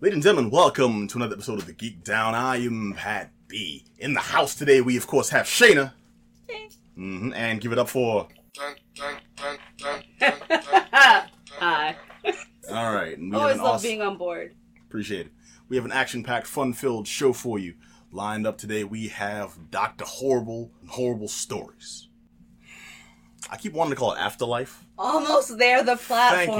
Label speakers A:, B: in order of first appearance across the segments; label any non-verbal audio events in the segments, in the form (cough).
A: Ladies and gentlemen, welcome to another episode of the Geek Down. I am Pat B. In the house today, we of course have Shayna. hmm And give it up for.
B: Hi.
A: All right. and we have
B: Always
A: an
B: love
A: awesome-
B: being on board.
A: Appreciate it. We have an action-packed, fun-filled show for you. Lined up today, we have Doctor Horrible and Horrible Stories. I keep wanting to call it Afterlife.
B: Almost there, the platformer.
A: Thank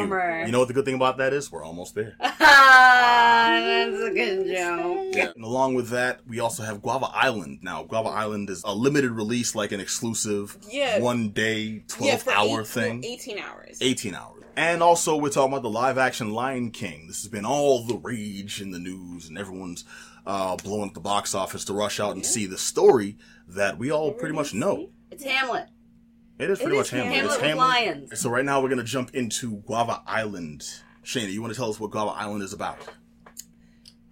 A: you. You know what the good thing about that is? We're almost there. (laughs)
B: That's a good joke.
A: And along with that, we also have Guava Island. Now, Guava Island is a limited release, like an exclusive
C: Yeah.
A: one day, 12
C: for
A: hour
C: eight-
A: thing.
C: 18 hours.
A: 18 hours. And also, we're talking about the live action Lion King. This has been all the rage in the news, and everyone's uh, blowing up the box office to rush out and see the story that we all pretty much know.
B: It's Hamlet.
A: It is
C: It
A: pretty
C: is
A: much Hamlet.
C: Hamlet
A: It's
B: with lions.
A: So, right now, we're going to jump into Guava Island. Shana, you want to tell us what Guava Island is about?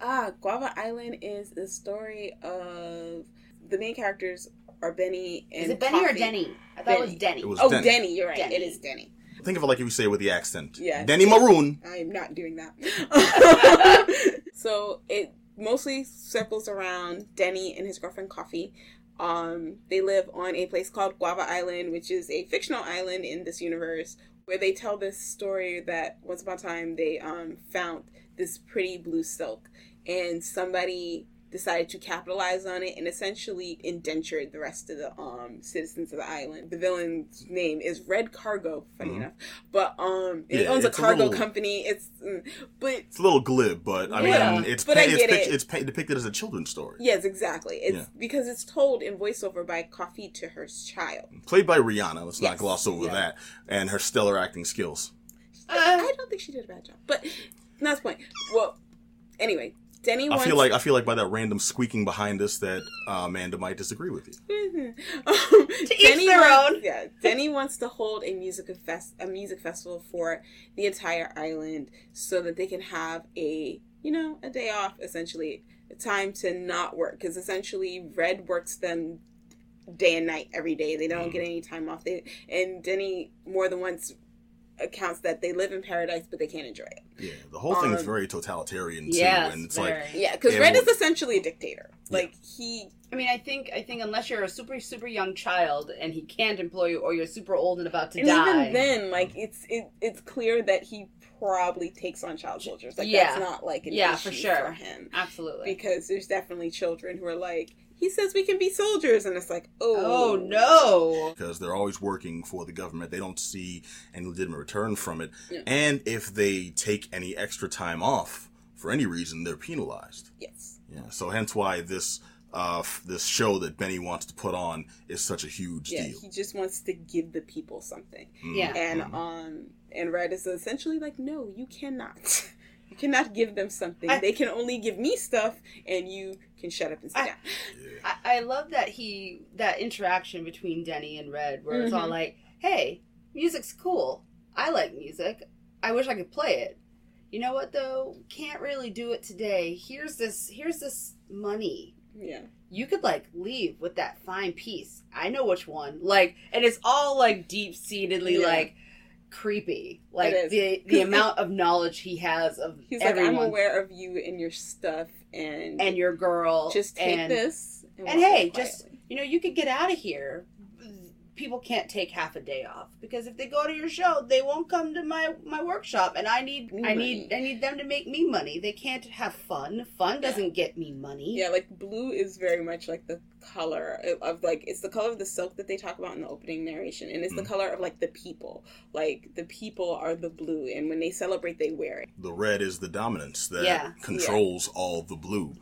C: Ah, Guava Island is the story of the main characters are Benny and
B: Is it Benny or Denny? I thought it was Denny.
A: It was
C: Oh,
A: Denny.
C: Denny. You're right.
B: Denny.
C: It is Denny.
A: Think of it like you say it with the accent.
C: Yeah.
A: Denny Maroon.
C: I am not doing that. (laughs) so it mostly circles around Denny and his girlfriend Kofi. Um, they live on a place called Guava Island, which is a fictional island in this universe, where they tell this story that once upon a time they um, found this pretty blue silk, and somebody decided to capitalize on it and essentially indentured the rest of the um, citizens of the island. The villain's name is Red Cargo, funny
A: Mhm.
C: enough, but um, he
A: Yeah,
C: owns a
A: it's a
C: cargo
A: little-
C: company. It's mm, but
A: It's a little glib, but I
C: Yeah,
A: mean, it's
C: but
A: pa-
C: I
A: it's,
C: get
A: pic-
C: it.
A: it's pa- depicted as a children's story.
C: yes, exactly. It's
A: Yeah.
C: because it's told in voiceover by Kofi to her child.
A: Played by Rihanna. Let's not
C: Yes,
A: gloss over that. And her stellar acting skills.
B: Uh,
C: I don't think she did a bad job, but that's the point. Well, anyway, Denny
A: I feel like I feel like by that random squeaking behind us that uh, Amanda might disagree with you.
C: um, (laughs)
B: To each their
C: wants,
B: own.
C: Yeah, Denny wants to hold a music fest a music festival for the entire island so that they can have a you know a day off essentially, a time to not work because essentially Red works them day and night every day. They don't get any time off. They and Denny more than once accounts that they live in paradise but they can't enjoy it.
A: Yeah, the whole thing is
C: Um,
A: very totalitarian too,
B: yes,
A: and it's
B: very.
A: like
C: Yeah, because Red is essentially a dictator. Like he
B: I mean, I think I think unless you're a super super young child and he can't employ you, or you're super old and about to
C: and
B: die.
C: even then, like it's it, it's clear that he probably takes on child soldiers. Like
B: Yeah.
C: that's not like an
B: Yeah,
C: issue
B: for sure.
C: for him
B: absolutely.
C: because there's definitely children who are like, he says we can be soldiers, and it's like, oh,
B: oh no.
A: because they're always working for the government. They don't see any legitimate return from it,
C: Yeah.
A: and if they take any extra time off for any reason, they're penalized.
C: yes,
A: Yeah, so hence why this uh, f- this show that Benny wants to put on is such a huge
C: yeah,
A: deal.
C: he just wants to give the people something,
A: Mhm,
B: Yeah.
C: and
A: mhm.
C: um, and Red is essentially like, no, you cannot. (laughs) You cannot give them something.
B: I-
C: they can only give me stuff, and you can shut up and sit
B: I-
C: down.
A: Yeah.
B: I, I love that he that interaction between Denny and Red, where it's all
C: Mhm.
B: like, "Hey, music's cool. I like music. I wish I could play it. You know what though? Can't really do it today. Here's this. Here's this money.
C: Yeah,
B: You could like leave with that fine piece. I know which one. Like, and it's all like deep seatedly
C: Yeah.
B: like creepy. Like the the amount of knowledge he has of
C: he's
B: everyone
C: like, I'm aware of you and your stuff, and
B: and your girl.
C: just take
B: and,
C: this.
B: and
C: walk
B: hey, just you know, you could get out of here. People can't take half a day off because if they go to your show, they won't come to my my workshop, and I need
C: Me
B: I need. I need them to make me money. They can't have fun. Fun doesn't get me money.
C: yeah, like blue is very much like the color of, of, like it's the color of the silk that they talk about in the opening narration, and it's the
A: Mhm.
C: color of like the people. Like the people are the blue, and when they celebrate, they wear it.
A: the red is the dominance that
B: Yeah.
A: controls all the blue.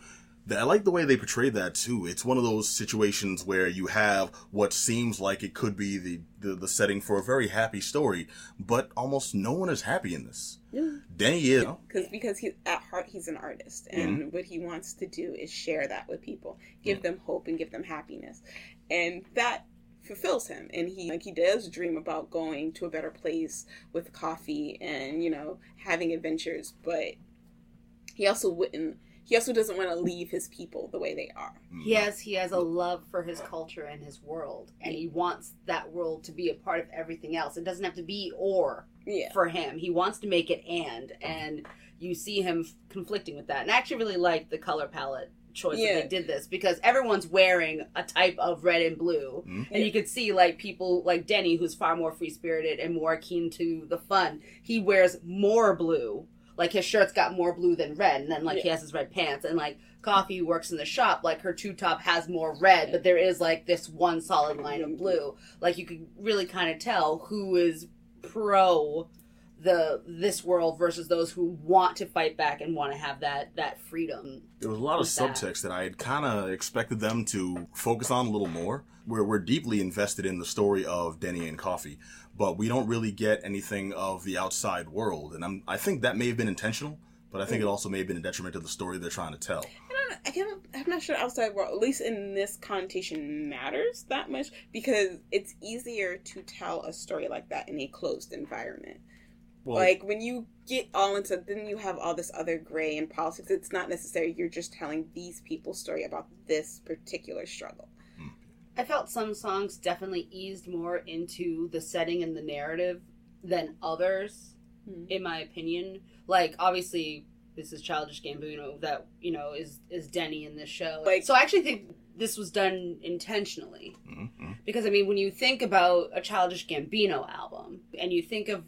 A: Th- I like the way they portray that too. It's one of those situations where you have what seems like it could be the, the, the setting for a very happy story, but almost no one is happy in this.
C: Yeah.
A: Denny is.
C: Because because he at heart he's an artist, and
A: Mm-hmm.
C: what he wants to do is share that with people, give them hope and give them happiness, and that fulfills him. And he like he does dream about going to a better place with Kofi and you know having adventures, but he also wouldn't he also doesn't want to leave his people the way they are.
B: He has he has a love for his culture and his world, and he wants that world to be a part of everything else. It doesn't have to be or
C: Yeah.
B: for him. He wants to make it and, and you see him conflicting with that. And I actually really like the color palette choice
C: Yeah.
B: that they did this because everyone's wearing a type of red and blue,
A: Mhm.
B: and you could see like people like Denny, who's far more free spirited and more keen to the fun. He wears more blue. Like his shirt's got more blue than red, and then like he has his red pants, and like Kofi works in the shop, like her two top has more red, but there is like this one solid line of blue. Like you could really kind of tell who is pro the this world versus those who want to fight back and want to have that that freedom.
A: There was a lot of
B: that.
A: subtext that I had kind of expected them to focus on a little more. We're, we're deeply invested in the story of Denny and Kofi, but we don't really get anything of the outside world. And I'm, I think that may have been intentional, but I think
B: Mm.
A: it also may have been a detriment to the story they're trying to tell.
C: I don't know. I can't, I'm not sure outside world, at least in this connotation, matters that much because it's easier to tell a story like that in a closed environment.
A: Well,
C: like when you get all into, then you have all this other gray in politics. It's not necessary. You're just telling these people's story about this particular struggle.
B: I felt some songs definitely eased more into the setting and the narrative than others,
C: Hmm.
B: in my opinion. Like obviously this is Childish Gambino that, you know, is is Denny in this show.
C: Like-
B: so I actually think this was done intentionally.
A: mhm, mhm.
B: Because I mean, when you think about a Childish Gambino album, and you think of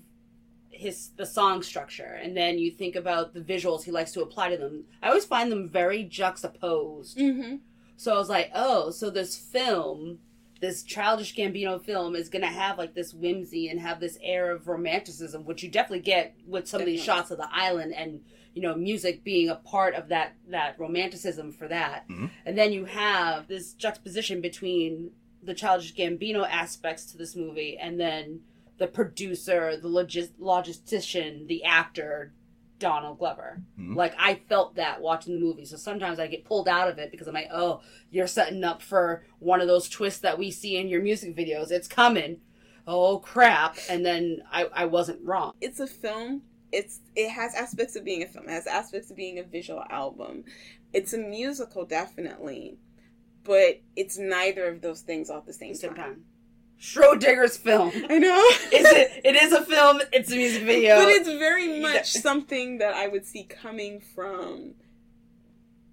B: his the song structure, and then you think about the visuals he likes to apply to them, I always find them very juxtaposed.
C: Mm-hmm.
B: So I was like, oh, so this film, this Childish Gambino film, is gonna have like this whimsy and have this air of romanticism, which you definitely get with some of these shots of the island and you know music being a part of that that romanticism for that.
A: Mhm.
B: And then you have this juxtaposition between the Childish Gambino aspects to this movie and then the producer, the logis- logistician, the actor, Donald Glover.
A: Mhm.
B: Like I felt that watching the movie. So sometimes I get pulled out of it because I'm like, oh, you're setting up for one of those twists that we see in your music videos. It's coming. Oh crap! And then I, I wasn't wrong.
C: It's a film. It's it has aspects of being a film. It has aspects of being a visual album. It's a musical, definitely, but it's neither of those things all at the same
B: Same
C: time.
B: time. Schrodinger's film.
C: I know. (laughs)
B: Is it? It is a film. It's a music video.
C: But it's very
B: Yeah.
C: much something that I would see coming from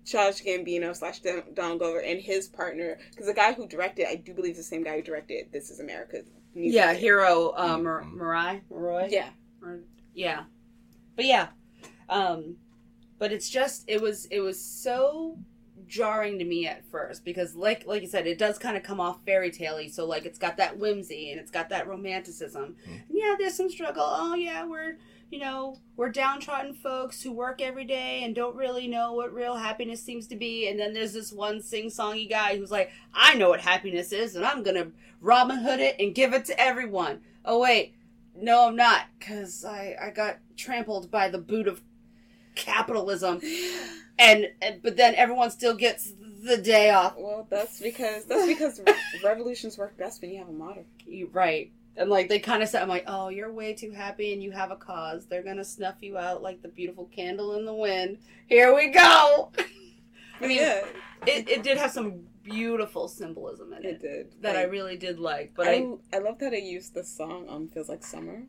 C: Childish Gambino slash Don Donald Glover and his partner. Because the guy who directed, I do believe, is the same guy who directed This Is America. music
B: yeah,
C: video.
B: Hiro uh, Mar-
A: Mhm.
B: Mariah, Maroy.
C: Yeah.
B: yeah but yeah um but it's just it was it was so jarring to me at first because like like you said it does kind of come off fairy tale so like it's got that whimsy and it's got that romanticism.
A: Mm-hmm.
B: And yeah there's some struggle. Oh yeah we're you know we're downtrodden folks who work every day and don't really know what real happiness seems to be. And then there's this one sing-songy guy who's like i know what happiness is and i'm gonna robin hood it and give it to everyone. Oh wait. No, I'm not, because I, I got trampled by the boot of capitalism, and, and but then everyone still gets the day off.
C: Well, that's because that's because (laughs) revolutions work best when you have a motto.
B: You, right? And like they kind of said, I'm like, oh, you're way too happy, and you have a cause. They're gonna snuff you out like the beautiful candle in the wind. Here we go. (laughs) I mean,
C: yeah,
B: it, it did have some beautiful symbolism in
C: it
B: it
C: did.
B: that I really did like, but
C: I,
B: I,
C: I love that I used the song um feels like summer.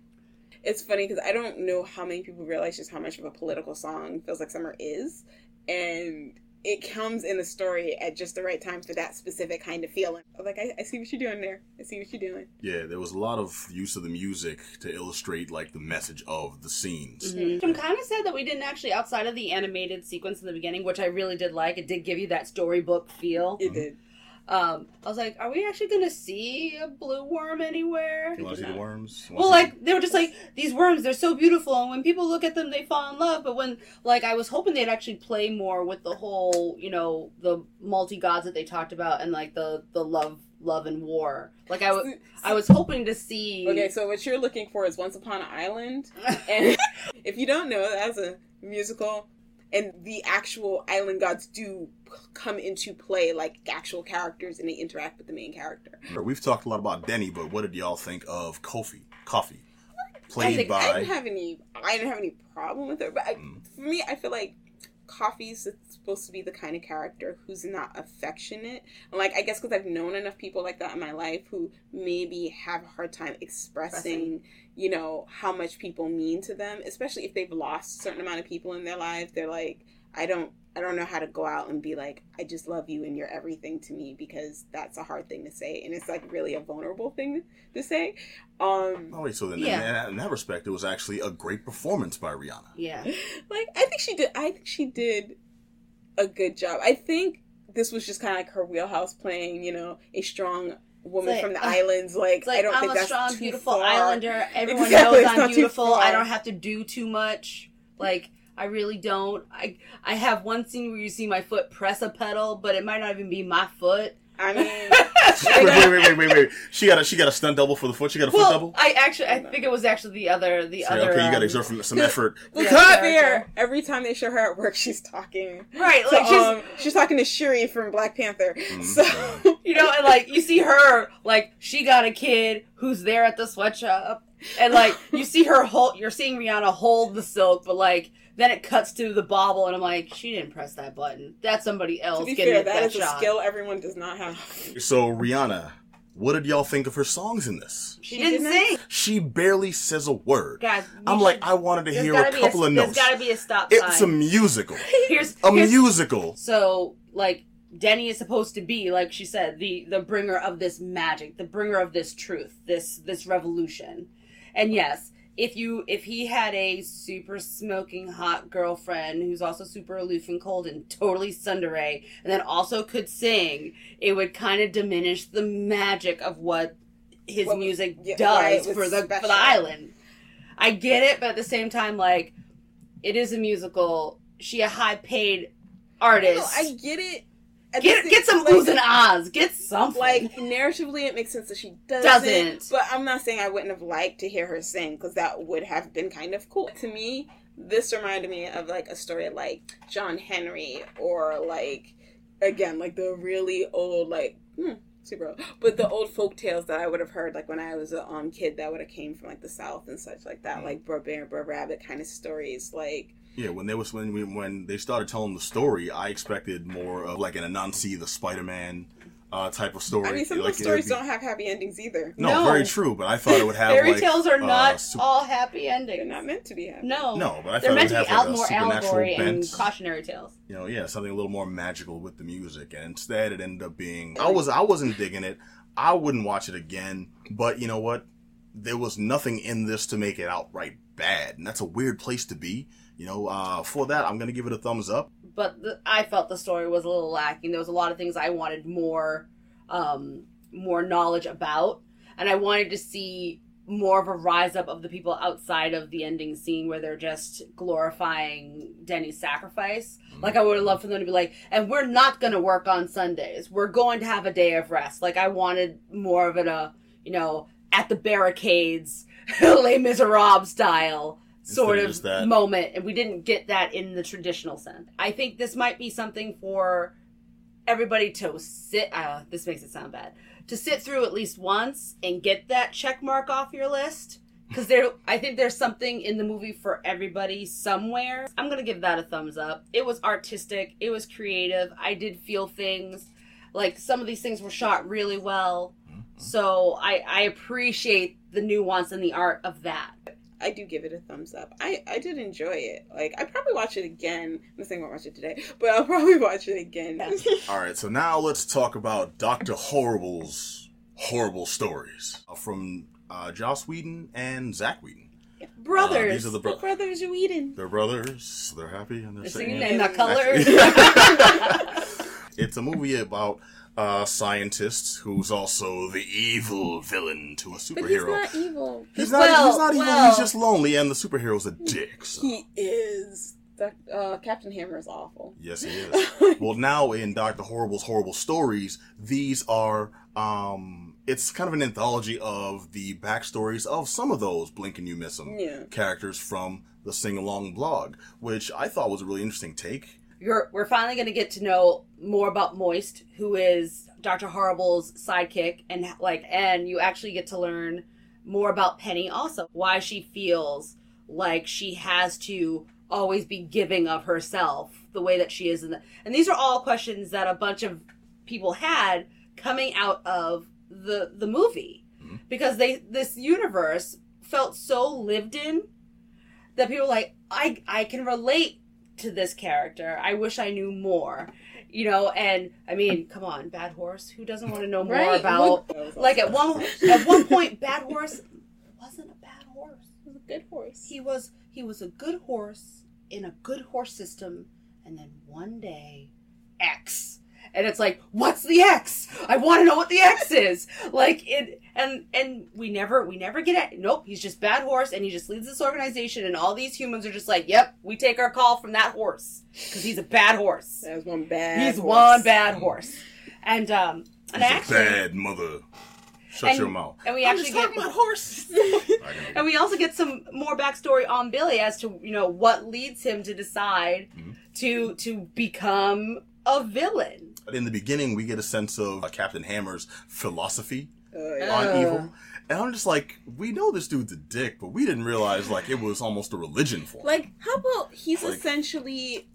C: It's funny because I don't know how many people realize just how much of a political song feels like summer is, and it comes in the story at just the right time for that specific kind of feeling. Like I, I see what you're doing there. I see what you're doing.
A: Yeah, there was a lot of use of the music to illustrate like the message of the scenes.
B: Mhm. I'm kind of sad that we didn't actually, outside of the animated sequence in the beginning, which I really did like. It did give you that storybook feel.
C: It
A: Mhm.
C: did.
B: Um, I was like, are we actually gonna see a blue worm anywhere?
A: You want to see the worms?
B: Well, like they were just like these worms. They're so beautiful, and when people look at them, they fall in love. But when, like, I was hoping they'd actually play more with the whole, you know, the multi gods that they talked about, and like the the love, love and war. Like I was, I was hoping to see.
C: Okay, so what you're looking for is Once Upon an Island, (laughs) and (laughs) if you don't know, that's a musical, and the actual island gods do come into play like actual characters, and they interact with the main character.
A: We've talked a lot about Denny, but what did y'all think of Kofi? Coffee,
C: I
A: played
C: by. I didn't have any, I didn't have any problem with her, but I,
A: Mm.
C: for me, I feel like Kofi's supposed to be the kind of character who's not affectionate. Like I guess because I've known enough people like that in my life who maybe have a hard time expressing, you know, how much people mean to them, especially if they've lost a certain amount of people in their life. They're like, I don't I don't know how to go out and be like, I just love you and you're everything to me because that's a hard thing to say and it's like really a vulnerable thing to say. Um
A: Oh wait, so then
B: Yeah.
A: in, that, in that respect, it was actually a great performance by Rihanna.
B: Yeah. (laughs)
C: like I think she did I think she did a good job. I think this was just kind of like her wheelhouse playing, you know, a strong woman
B: like,
C: from the
B: uh,
C: islands. Like,
B: like
C: I don't
B: I'm
C: think
B: a
C: that's
B: strong,
C: too
B: beautiful
C: far.
B: islander. Everyone
C: Exactly,
B: knows I'm beautiful. I don't have to do too much. Like I really don't. I I have one scene where you see my foot press a pedal, but it might not even be my foot.
C: I mean, (laughs)
A: wait, wait, wait, wait, wait, wait. She got a she got a stunt double for the foot. She got a foot double.
B: I actually I think it was actually the other the
A: So,
B: other.
A: okay, you got
B: um,
A: to exert some, some effort. (laughs)
C: well,
B: Yeah,
C: to be
B: character.
C: fair, every time they show her at work, she's talking.
B: right.
C: to,
B: Like she's
C: um, she's talking to Shuri from Black Panther.
A: Mhm. (laughs)
C: So
B: you know, and like you see her, like she got a kid who's there at the sweatshop, and like you see her hold, you're seeing Rihanna hold the silk, but like then it cuts to the bobble, and I'm like, she didn't press that button. That's somebody else
C: to be
B: getting
C: fair, that
B: that
C: is a skill everyone does not have.
A: So Rihanna, what did y'all think of her songs in this?
B: She,
C: She
B: didn't
C: didn't?
B: sing.
A: She barely says a word.
B: Guys,
A: I'm like, I wanted to hear a
B: gotta be
A: couple of
B: There's
A: notes.
B: got to be a stop sign.
A: It's a musical. (laughs)
B: here's,
A: A
B: here's
A: musical.
B: So, like, Denny is supposed to be, like she said, the the bringer of this magic, the bringer of this truth, this this revolution. And yes, if you if he had a super smoking hot girlfriend who's also super aloof and cold and totally tsundere, and then also could sing, it would kind of diminish the magic of what his
C: Well,
B: music
C: yeah,
B: does
C: right, it was
B: for the for the island. I get it, but at the same time, like, it is a musical. She a high paid artist.
C: No, I get it.
B: Get get some
C: like-
B: oohs and ahs. Get something.
C: Like narratively, it makes sense that she doesn't.
B: Doesn't.
C: But I'm not saying I wouldn't have liked to hear her sing because that would have been kind of cool. To me, this reminded me of like a story like John Henry or like again like the really old like hmm, super old, but the old folk tales that I would have heard like when I was a um kid that would have came from like the south and such like that like Brer Bear, Brer Rabbit kind of stories like
A: Yeah, when they was when we, when they started telling the story, I expected more of like an Anansi the Spider Man uh, type of story.
C: I mean some of
A: like,
C: those stories
A: be-
C: don't have happy endings either.
A: No,
B: No.
A: very true. But I thought it would have
B: fairy
A: like,
B: tales are
A: uh,
B: not
A: sup-
B: all happy
C: They're
B: endings.
C: not meant to be happy.
B: No,
A: No, but I
B: they're
A: thought
B: meant
A: it
B: to
A: would
B: be
A: have
B: out
A: like a
B: more
A: supernatural
B: allegory and cautionary tales.
A: you know, yeah, something a little more magical with the music, and instead it ended up being. I was I wasn't digging it. I wouldn't watch it again. But you know what? There was nothing in this to make it outright bad, and that's a weird place to be. You know, uh, for that, I'm gonna give it a thumbs up.
B: But the, I felt the story was a little lacking. There was a lot of things I wanted more, um, more knowledge about, and I wanted to see more of a rise up of the people outside of the ending scene where they're just glorifying Denny's sacrifice. Like I would have loved for them to be like, and we're not going to work on Sundays. We're going to have a day of rest. Like I wanted more of it a, you know, at the barricades, (laughs) Les Miserables style sort
A: of that-
B: moment, and we didn't get that in the traditional sense. I think this might be something for everybody to sit. Uh, this makes it sound bad. To sit through at least once and get that check mark off your list. Because there, I think there's something in the movie for everybody somewhere. I'm gonna give that a thumbs up. It was artistic. It was creative. I did feel things. Like some of these things were shot really well. So I, I appreciate the nuance and the art of that.
C: I do give it a thumbs up. I, I did enjoy it. Like I probably watch it again. I'm not saying I won't watch it today, but I'll probably watch it again. (laughs)
A: All right, so now let's talk about Doctor Horrible's horrible stories uh, from uh, Joss Whedon and Zack Whedon.
B: Brothers.
A: Uh, these are the bro-
C: Brothers Whedon.
A: they're brothers. They're happy and they're,
B: They're
A: singing.
B: singing in the colors. (laughs) (laughs)
A: it's a movie about a scientist who's also the evil villain to a superhero.
C: But he's
A: superhero.
C: not evil.
A: He's not.
B: Well,
A: he's not evil.
B: well.
A: He's just lonely, and the superhero's a dick. So.
C: He is. Doc- Uh, Captain Hammer is awful.
A: Yes, he is. (laughs) well, now in Doctor Horrible's horrible stories, these are um, it's kind of an anthology of the backstories of some of those blink and you miss 'em
C: Yeah.
A: characters from the sing along blog, which I thought was a really interesting take.
B: You're, we're finally going to get to know more about Moist, who is Dr. Horrible's sidekick, and like, and you actually get to learn more about Penny also, why she feels like she has to always be giving of herself the way that she is in the and these are all questions that a bunch of people had coming out of the the movie
A: Mhm.
B: because they this universe felt so lived in that people were like I I can relate to this character. I wish I knew more. You know, and I mean, come on, Bad Horse. Who doesn't want to know more
C: Right.
B: about like at one at one point Bad Horse wasn't a bad horse.
C: It was a good horse.
B: He was he was a good horse in a good horse system and then one day X. And it's like, what's the X? I want to know what the X is. Like it, and and we never we never get it. Nope, he's just bad horse, and he just leads this organization, and all these humans are just like, yep, we take our call from that horse because he's a bad horse.
C: That was one bad.
B: He's
C: horse.
B: one bad horse, and um, and
A: He's
B: actually,
A: a bad mother. Shut
B: And-
A: your mouth.
B: and we
A: I'm
B: actually
A: just
B: get
A: talking about horses. (laughs)
B: And we also get some more backstory on Billy as to you know what leads him to decide
A: Mhm.
B: to to become a villain.
A: But in the beginning, we get a sense of uh, Captain Hammer's philosophy
C: Oh, yeah.
A: on
B: Uh.
A: evil. And I'm just like, we know this dude's a dick, but we didn't realize like it was almost a religion for him.
C: Like, how about he's
A: Like-
C: essentially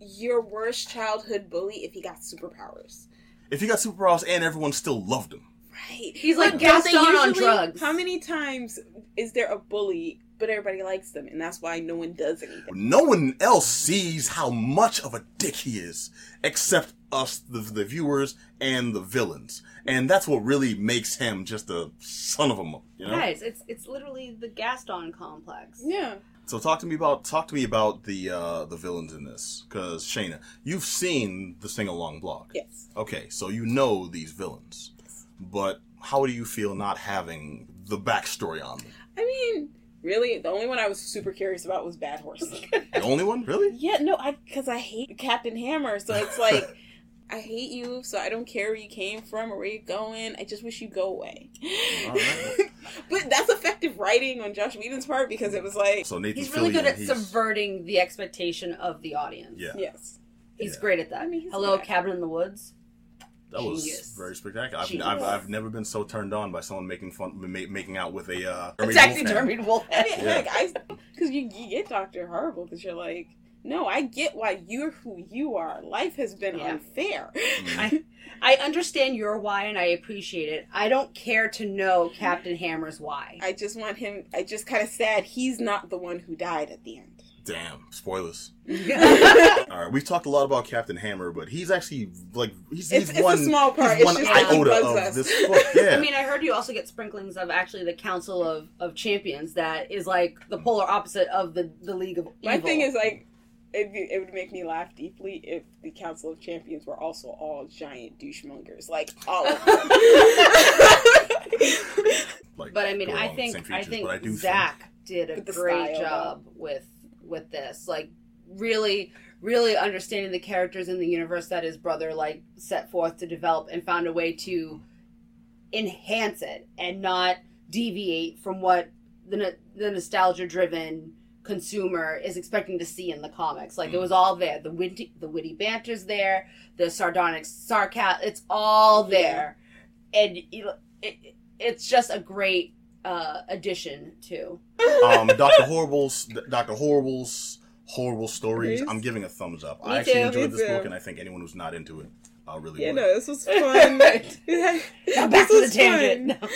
C: your worst childhood bully if he got superpowers?
A: if he got superpowers and everyone still loved him.
C: Right.
B: He's like
C: But don't they
B: Gaston on drugs.
C: How many times is there a bully, but everybody likes them, and that's why no one does anything?
A: No one else sees how much of a dick he is, except us, the, the viewers, and the villains. And that's what really makes him just a son of a mo, you know?
B: Guys, it's it's literally the Gaston complex.
C: Yeah.
A: So talk to me about talk to me about the uh, the villains in this, because Shayna, you've seen the sing along blog.
C: Yes.
A: Okay, so you know these villains, but how do you feel not having the backstory on them?
C: I mean, really, the only one I was super curious about was Bad Horse. (laughs)
A: The only one, really?
C: yeah, no, I because I hate Captain Hammer, so it's (laughs) like. I hate you, so I don't care where you came from or where you're going. I just wish you go away.
A: All right. (laughs)
C: but that's effective writing on Joss Whedon's part because it was like,
A: So Nathan
B: He's really
A: Fillion,
B: good at
A: he's-
B: subverting the expectation of the audience.
A: Yeah.
C: yes,
B: He's
A: Yeah.
B: great at that.
C: I mean, he's
B: Hello,
C: good.
B: Cabin in the Woods.
A: That was
B: Genius.
A: very spectacular. I've, I've, I've never been so turned on by someone making fun, ma- making out with a uh,
B: It's
A: Ernie
B: actually Dermot Wolf.
C: I like I, because you, you get Doctor Horrible because you're like, no, I get why you're who you are. Life has been
B: Yeah.
C: unfair.
A: Mm.
B: I I understand your why and I appreciate it. I don't care to know Captain Hammer's why.
C: I just want him. I just kind of sad he's not the one who died at the end.
A: Damn, spoilers.
B: I (laughs)
A: All right, we've talked a lot about Captain Hammer, but he's actually like he's,
C: It's,
A: he's
C: it's
A: one
C: a small part.
A: he's
C: It's
A: one
C: just
A: iota of
C: us.
A: this book. (laughs) Yeah,
B: mean, I heard you also get sprinklings of actually the Council of, of Champions that is like the polar opposite of the, the League of
C: My
B: Evil.
C: thing is like. It, it would make me laugh deeply if the Council of Champions were also all giant douchemongers, like all of them.
A: like,
B: But I mean, I
A: along the
B: think
A: same
B: I think
A: I do
B: Zack did a great
C: style,
B: job with with this. Like really, really understanding the characters in the universe that his brother like set forth to develop and found a way to enhance it and not deviate from what the the nostalgia driven consumer is expecting to see in the comics. Like it mm. was all there. The witty the witty banter's there. The sardonic sarcasm. It's all
C: Yeah.
B: there, and you know, it, it's just a great uh, addition to.
A: um, Doctor Horrible's Doctor Horrible's horrible stories.
C: Please.
A: I'm giving a thumbs up.
B: Me
A: I actually
B: too,
A: enjoyed
C: me
A: this book, and I think anyone who's not into it, uh, really
C: yeah,
A: would.
C: no, this was (laughs) fun.
B: Now back to the tangent. (laughs)
C: fun.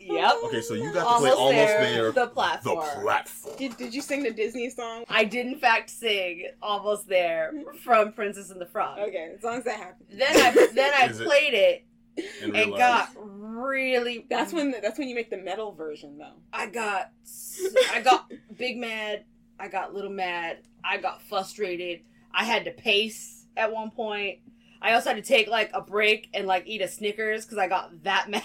B: yep.
A: Okay, so you got to play
B: Almost
A: almost
B: there.
A: there.
B: The
A: the
B: platform.
A: platform.
C: Did, did you sing the Disney song?
B: I did in fact sing "Almost There" from Princess and the Frog.
C: Okay, as long as that happened.
B: Then I then I
A: Is it-
B: played it
A: And
B: and got really.
C: That's mm. when that's when you make the metal version though.
B: I got (laughs) I got big mad. I got little mad. I got frustrated. I had to pace at one point. I also had to take like a break and like eat a Snickers because I got that (laughs) mad.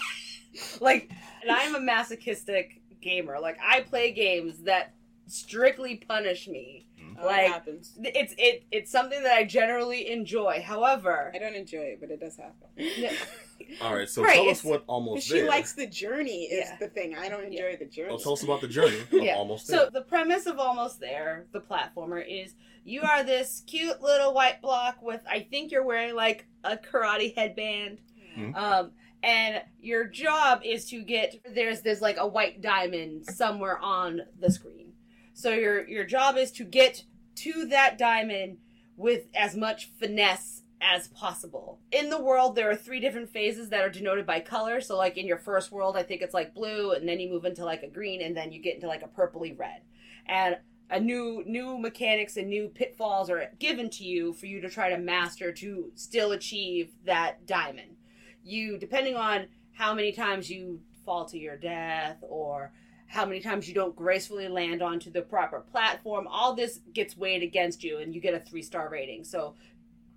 B: like, and I'm a masochistic gamer. Like, I play games that strictly punish me.
C: Oh,
B: Like-
C: it happens.
B: It's it it's something that I generally enjoy. However,
C: I don't enjoy it, but it does happen. (laughs) (laughs)
A: All right, so
B: Right,
A: tell us what almost
C: she
A: there.
C: likes the journey is
B: Yeah.
C: the thing. I don't enjoy the journey.
A: Well, tell us about the journey (laughs) of
B: Yeah.
A: almost
B: So the premise of Almost There, the platformer, is you are this cute little white block with I think you're wearing like a karate headband.
A: Mhm.
B: Um and your job is to get there's there's like a white diamond somewhere on the screen. So your your job is to get to that diamond with as much finesse as possible. In the world, there are three different phases that are denoted by color. So, like in your first world, I think it's like blue, and then you move into like a green, and then you get into like a purpley red. And a new new mechanics and new pitfalls are given to you for you to try to master to still achieve that diamond. You depending on how many times you fall to your death or how many times you don't gracefully land onto the proper platform, all this gets weighed against you and you get a 3-star rating. So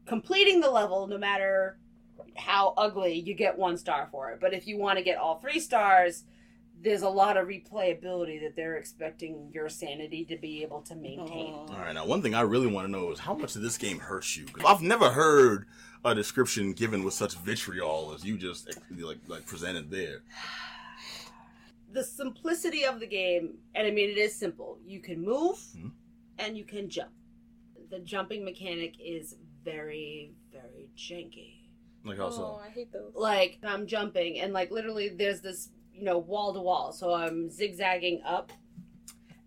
B: completing the level no matter how ugly, you get 1 star for it. But if you want to get all 3 stars, there's a lot of replayability that they're expecting your sanity to be able to maintain.
A: All right, now one thing I really want to know is how much of this game hurts you? Because I've never heard a description given with such vitriol as you just like like presented there.
B: The simplicity of the game, and I mean it is simple. You can move
A: Mhm.
B: and you can jump. The jumping mechanic is very, very janky.
A: Like
C: Oh, I hate those.
B: Like I'm jumping and like literally there's this, you know, wall to wall. So I'm zigzagging up.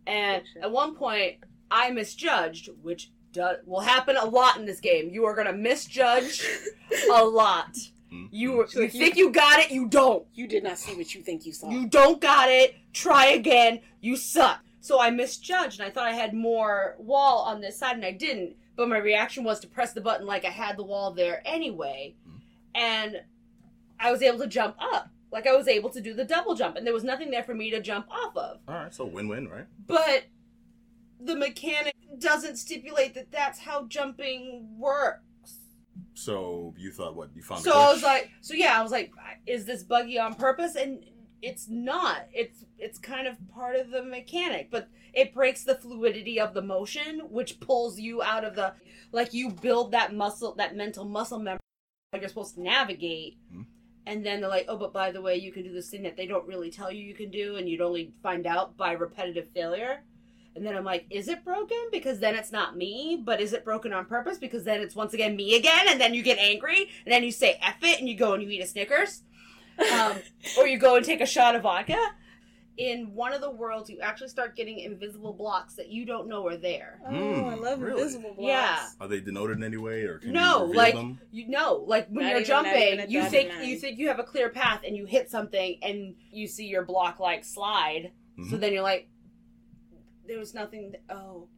B: And
C: Gotcha.
B: at one point I misjudged, which do- will happen a lot in this game. You are going to misjudge (laughs) a lot.
A: Mm,
B: You
C: So
B: you- think you got it, you don't.
C: You did not see what you think you saw.
B: You don't got it. Try again. You suck. So I misjudged and I thought I had more wall on this side and I didn't. But my reaction was to press the button like I had the wall there anyway. Mm-hmm. And I was able to jump up. Like I was able to do the double jump and there was nothing there for me to jump off of.
A: all right, so win-win, right?
B: But the mechanic doesn't stipulate that that's how jumping works.
A: So you thought what you found?
B: So I was like, so yeah, I was like, is this buggy on purpose? And it's not. It's it's kind of part of the mechanic, but it breaks the fluidity of the motion, which pulls you out of the like you build that muscle, that mental muscle memory like you're supposed to navigate.
A: Hmm.
B: And then they're like, oh, but by the way, you can do this thing that they don't really tell you you can do, and you'd only find out by repetitive failure. And then I'm like, is it broken? Because then it's not me, but is it broken on purpose? Because then it's once again me again, and then you get angry, and then you say F it, and you go and you eat a Snickers. Um, or you go and take a shot of vodka. In one of the worlds, you actually start getting invisible blocks that you don't know are there.
C: oh, I
A: Mm,
C: love
A: really?
C: invisible blocks.
B: Yeah.
A: Are they denoted in any way, or can
B: No,
A: you reveal
B: like-
A: them?
B: You know, like when
C: Not
B: you're
C: even- not even
B: jumping,
C: a
B: you
C: dotted
B: think
C: line.
B: you think you have a clear path, and you hit something, and you see your block like slide. So
A: Mhm.
B: then you're like, there was nothing. th- oh,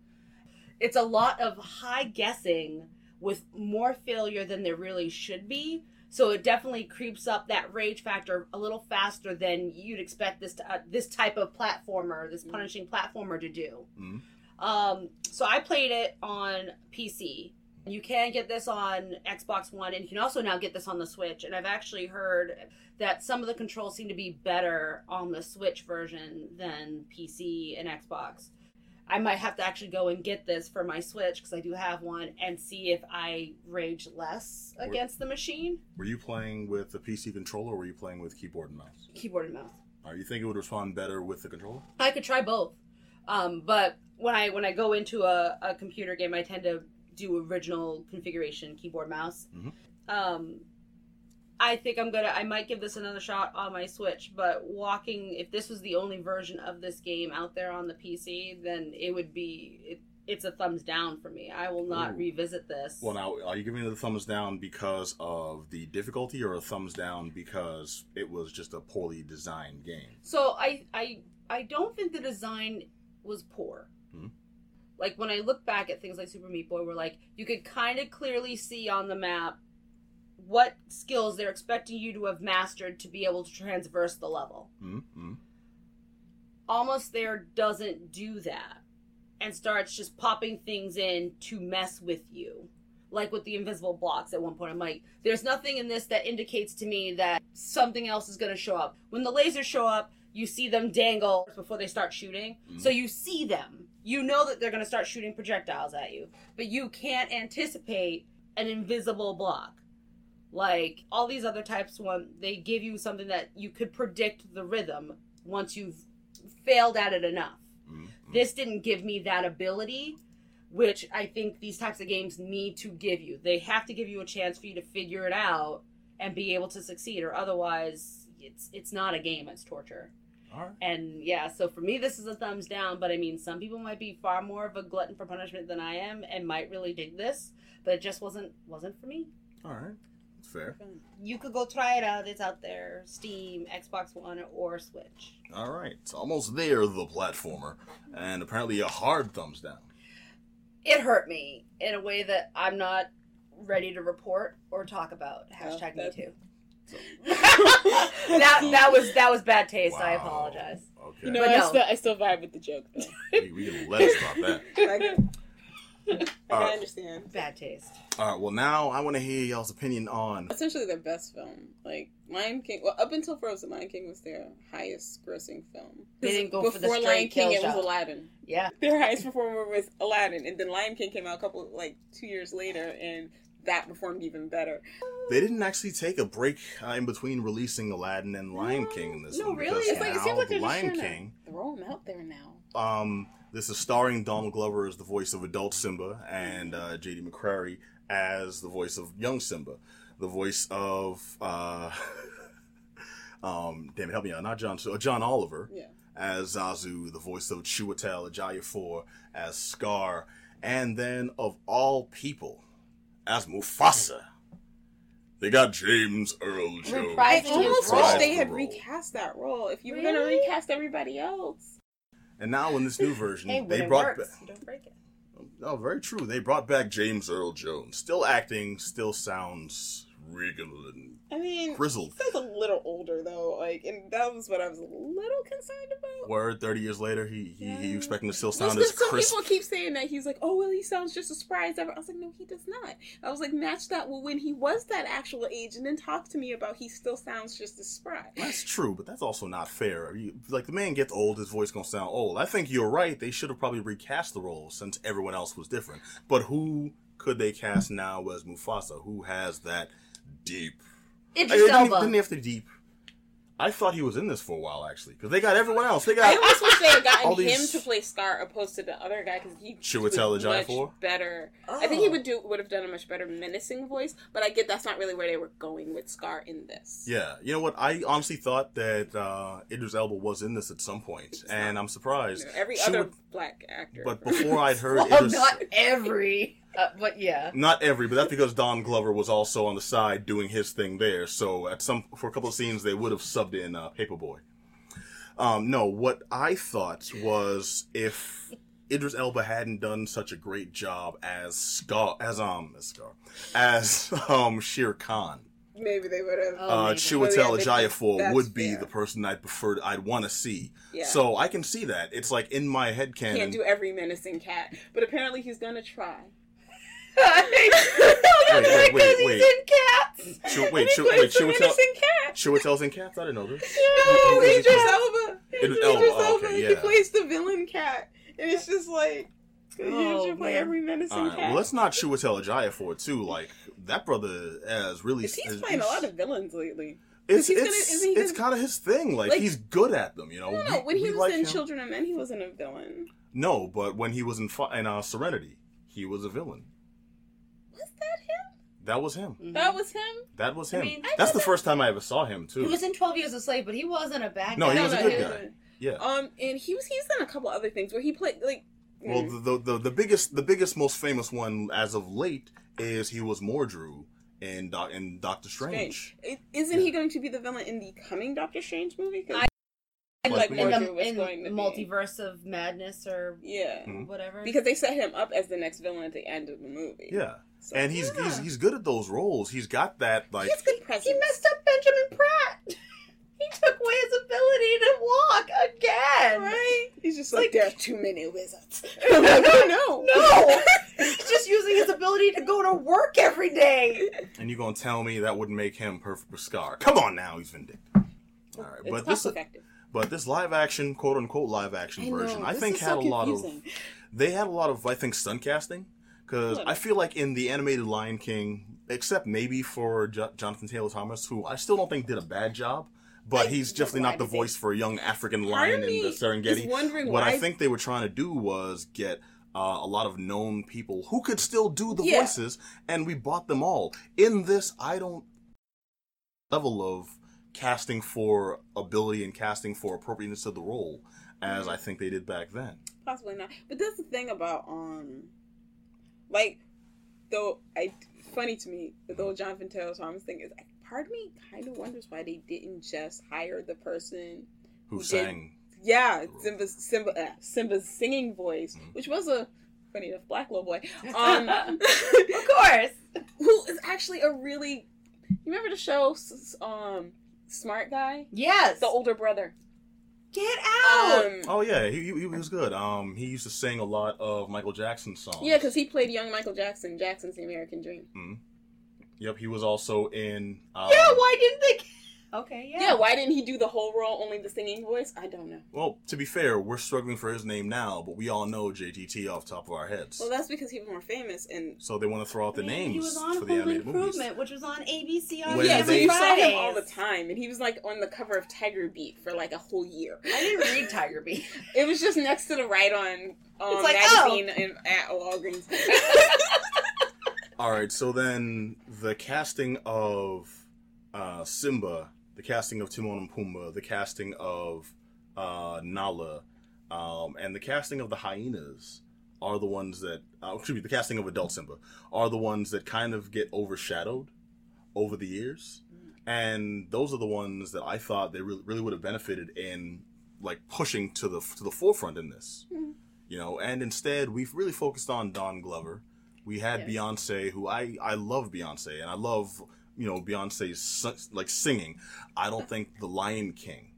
B: it's a lot of high guessing with more failure than there really should be. So it definitely creeps up that rage factor a little faster than you'd expect this to, uh, this type of platformer, this
C: Mm.
B: punishing platformer to do.
A: Mhm.
B: Um, so I played it on PC. You can get this on Xbox One, and you can also now get this on the Switch. And I've actually heard that some of the controls seem to be better on the Switch version than PC and Xbox. I might have to actually go and get this for my Switch because I do have one and see if I rage less
A: Or-
B: against the machine.
A: Were you playing with the PC controller, or were you playing with keyboard and mouse?
B: Keyboard and mouse.
A: Are you think it would respond better with the controller?
B: I could try both. Um, but when I when I go into a, a computer game, I tend to do original configuration keyboard mouse.
A: Mhm.
B: Um, I think I'm gonna I might give this another shot on my Switch. But walking, if this was the only version of this game out there on the PC, then it would be it, it's a thumbs down for me. I will not
A: Ooh.
B: revisit this.
A: Well, now, are you giving it a thumbs down because of the difficulty, or a thumbs down because it was just a poorly designed game?
B: So I I I don't think the design was poor.
A: Hmm.
B: Like when I look back at things like Super Meat Boy, where like you could kind of clearly see on the map what skills they're expecting you to have mastered to be able to transverse the level.
A: Mm-hmm.
B: Almost there doesn't do that and starts just popping things in to mess with you. Like with the invisible blocks at one point, I'm like, there's nothing in this that indicates to me that something else is going to show up. When the lasers show up, you see them dangle before they start shooting.
A: Mhm.
B: So you see them. You know that they're going to start shooting projectiles at you, but you can't anticipate an invisible block. Like all these other types, one they give you something that you could predict the rhythm once you've failed at it enough.
A: Mm-hmm.
B: This didn't give me that ability, which I think these types of games need to give you. They have to give you a chance for you to figure it out and be able to succeed, or otherwise, it's it's not a game. It's torture.
A: Right.
B: And yeah, so for me, this is a thumbs down. But I mean, some people might be far more of a glutton for punishment than I am, and might really dig this. But it just wasn't wasn't for me.
A: All right. That's fair.
B: You could go try it out. It's out there: Steam, Xbox One, or Switch.
A: All right. It's almost there, the platformer, and apparently a hard thumbs down.
B: It hurt me in a way that I'm not ready to report or talk about. Hashtag me
C: that-
B: too. (laughs) that that was that was bad taste. I apologize.
A: Okay.
C: You know,
B: But
C: I
B: no.
C: still I still vibe with the joke though.
A: we, we can let us stop that. (laughs)
C: Like, (laughs) I
A: All right.
C: understand.
B: Bad taste.
A: All right. Well, now I want to hear y'all's opinion on.
C: Essentially, their best film. Like Lion King. Well, up until Frozen, Lion King was their highest grossing film.
B: They didn't go for the
C: Before
B: straight
C: Lion King, it was
B: shot.
C: Aladdin.
B: Yeah.
C: Their highest performer was Aladdin, and then Lion King came out a couple like two years later, and that performed even better.
A: They didn't actually take a break uh, in between releasing Aladdin and Lion King in this
B: No,
A: one.
B: really?
A: because
C: It's like it seems like they're just
A: Lion
C: trying
A: King.
C: throw him out there now.
A: Um, this is starring Donald Glover as the voice of adult Simba and uh, J.D. McCrary as the voice of young Simba, the voice of uh, (laughs) um, damn it, help me out, not John, uh, John Oliver
C: Yeah.
A: as Zazu, the voice of Chiwetel Ejiofor as Scar, and then of all people as Mufasa. They got James Earl Jones.
B: Reprising
C: I almost wish they
A: the
C: had
A: role.
C: recast that role. If you were gonna recast everybody else,
A: And now in this new version, (laughs)
B: Hey,
A: they brought
B: works,
A: back.
B: you don't break it.
A: Oh, very true. They brought back James Earl Jones. Still acting, still sounds regal and
C: I mean,
A: grizzled.
C: he sounds a little older though. Like, and that was what I was a little concerned about.
A: Word, 30 years later, he, he, he
C: Yeah.
A: expecting to still sound as
C: some
A: crisp.
C: people keep saying that he's like, oh well, he sounds just as spry as ever. I was like, no, he does not. I was like, match that with when he was that actual age, and then talk to me about he still sounds just as spry.
A: That's true, but that's also not fair. You, like, the man gets old, his voice gonna sound old. I think you're right. They should have probably recast the role since everyone else was different. But who could they cast now as Mufasa? Who has that deep... I
B: Idris
A: didn't,
B: Elba.
A: didn't have to deep... I thought he was in this for a while, actually. Because they got everyone else. They got.
C: I
A: got...
C: almost wish they had
A: All
C: gotten
A: these-
C: him to play Scar opposed to the other guy because he
A: Chiwetel
C: was much
A: Ejiofor?
C: better. I think he
B: Oh.
C: would do would have done a much better menacing voice, but I get that's not really where they were going with Scar in this.
A: Yeah, you know what? I honestly thought that uh, Idris Elba was in this at some point,
C: He's
A: and
C: not.
A: I'm surprised.
C: You know, every
A: She
C: other
A: would-
C: black actor.
A: but (laughs) before I'd heard
B: Well,
A: Idris,
B: not every, uh, but yeah.
A: not every, but that's because Don Glover was also on the side doing his thing there. So at some for a couple of scenes, they would have subbed in uh, Paperboy. Um, no, what I thought was if Idris Elba hadn't done such a great job as Scar, as um, as Scar, as (laughs) um Shere Khan.
C: maybe they would have.
B: Oh,
A: uh,
B: maybe.
A: Chiwetel
C: Well, yeah,
A: Ejiofor would be
C: fair.
A: the person I'd prefer, I'd want to see.
C: yeah.
A: So I can see that. It's like in my head canon.
C: can't do every menacing cat, but apparently he's gonna try.
A: Wait, (laughs) wait, wait.
B: he's in cats.
A: Ch- wait, Ch- wait,
C: plays the
A: Chiwetel,
C: menacing cat.
A: Chiwetel's in Cats? I didn't know this.
C: No,
A: who's in
C: Idris
A: Cats?
C: Elba.
A: Idris
C: Idris
A: Elba,
C: Elba.
A: okay,
C: He plays the villain cat, and it's just like you
B: Oh,
C: should play
B: man.
C: every menacing
A: right,
C: cat.
A: well, let's not Chiwetel Ejiofor for too. Like that brother has really.
C: he's
A: is-
C: playing a lot of villains lately.
A: It's
C: he's gonna-
A: it's, it's kind of his thing. Like,
C: Like-
A: he's good at them. You know.
C: No, no.
A: We-
C: When he was
A: like
C: in
A: him.
C: Children of Men, he wasn't a villain.
A: No, but when he was in in uh, Serenity, he was a villain.
C: Was that
A: was him.
B: Mm-hmm.
C: That was him.
A: That was
B: I
A: him.
B: mean,
A: That's the first time I ever saw him too.
B: He was in Twelve Years a Slave, but he wasn't a bad
A: No,
B: guy.
A: he was a good
C: he
A: guy.
C: wasn't.
A: yeah.
C: Um, and he was he's done a couple other things where he played like.
A: Well,
C: mm.
A: the, the the biggest the biggest most famous one as of late is he was Mordo in Doc in Doctor Strange.
C: Strange. I- Isn't he going to be the villain in the coming Doctor Strange movie?
B: I-
C: I like
A: Likely.
B: in
C: Mordo
B: the,
C: was
B: in
C: going to be.
B: multiverse of madness or
C: Yeah,
A: Mhm.
B: whatever.
C: because they set him up as the next villain at the end of the movie.
A: Yeah,
C: So,
A: and he's
C: yeah.
A: he's he's good at those roles. He's got that like
C: He good presence.
B: he messed up Benjamin Bratt. he took away his ability to walk again.
C: right? He's just
B: Like-
C: like, there are (laughs) too many wizards. I'm (laughs) oh no,
B: No, he's (laughs) just using his ability to go to work every day.
A: and you're gonna tell me that wouldn't make him perfect for Scar. Come on now, he's vindictive. All right,
C: It's
A: but this
C: effective.
A: but this live action quote unquote live action
C: I know,
A: version, I
C: this
A: think had
C: so
A: a lot of they had a lot of I think stunt casting because I feel like in the animated Lion King, except maybe for Jo- Jonathan Taylor Thomas, who I still don't think did a bad job. But
C: I-
A: he's definitely not the voice for a young African lion in the Serengeti. What I think they were trying to do was get uh, a lot of known people who could still do the
C: Yeah.
A: voices, and we bought them all. In this, I don't level of casting for ability and casting for appropriateness of the role as
C: Mm-hmm.
A: I think they did back then.
C: Possibly not. But that's the thing about um, like, though I funny to me with the whole Jonathan Taylor Thomas thing is, part of me kind of wonders why they didn't just hire the person.
A: Who
C: Who did-
A: sang?
C: Yeah, Simba's Simba uh, Simba's singing voice,
A: Mhm.
C: which was a funny enough black little boy. (laughs) Um,
B: of course.
C: who is actually a really. You remember the show, s- s- um, Smart Guy,
B: Yes.
C: the older brother.
B: Get out.
C: Um,
A: Oh yeah, he, he, he was good. Um, he used to sing a lot of Michael Jackson songs.
C: yeah, because he played young Michael Jackson. Jackson's The American Dream.
A: Yep, he was also in. Um,
B: yeah. Why didn't they? Okay. Yeah.
C: Yeah. why didn't he do the whole role, only the singing voice? I don't know.
A: Well, to be fair, we're struggling for his name now, but we all know JTT off the top of our heads.
C: Well, that's because he was more famous, and
A: so they want to throw out the
B: I mean,
A: names
B: He was on
A: for the
B: Home
A: animated
B: Improvement,
A: movies.
B: which was on ABC on
A: When
C: yeah, so
A: they-
C: you saw him all the time, and he was like on the cover of Tiger Beat for like a whole year.
B: I didn't read Tiger Beat. (laughs)
C: It was just next to the right on um,
B: It's like, oh.
C: magazine in, at Walgreens. (laughs)
A: All right, so then the casting of uh, Simba, the casting of Timon and Pumbaa, the casting of uh, Nala, um, and the casting of the hyenas are the ones that, uh, excuse me, the casting of adult Simba are the ones that kind of get overshadowed over the years, and those are the ones that I thought they really, really would have benefited in like pushing to the to the forefront in this,
C: Mhm.
A: you know. And instead, we've really focused on Don Glover. We had
B: Yes.
A: Beyonce, who I I love Beyonce, and I love you know Beyonce's like singing. I don't think The Lion King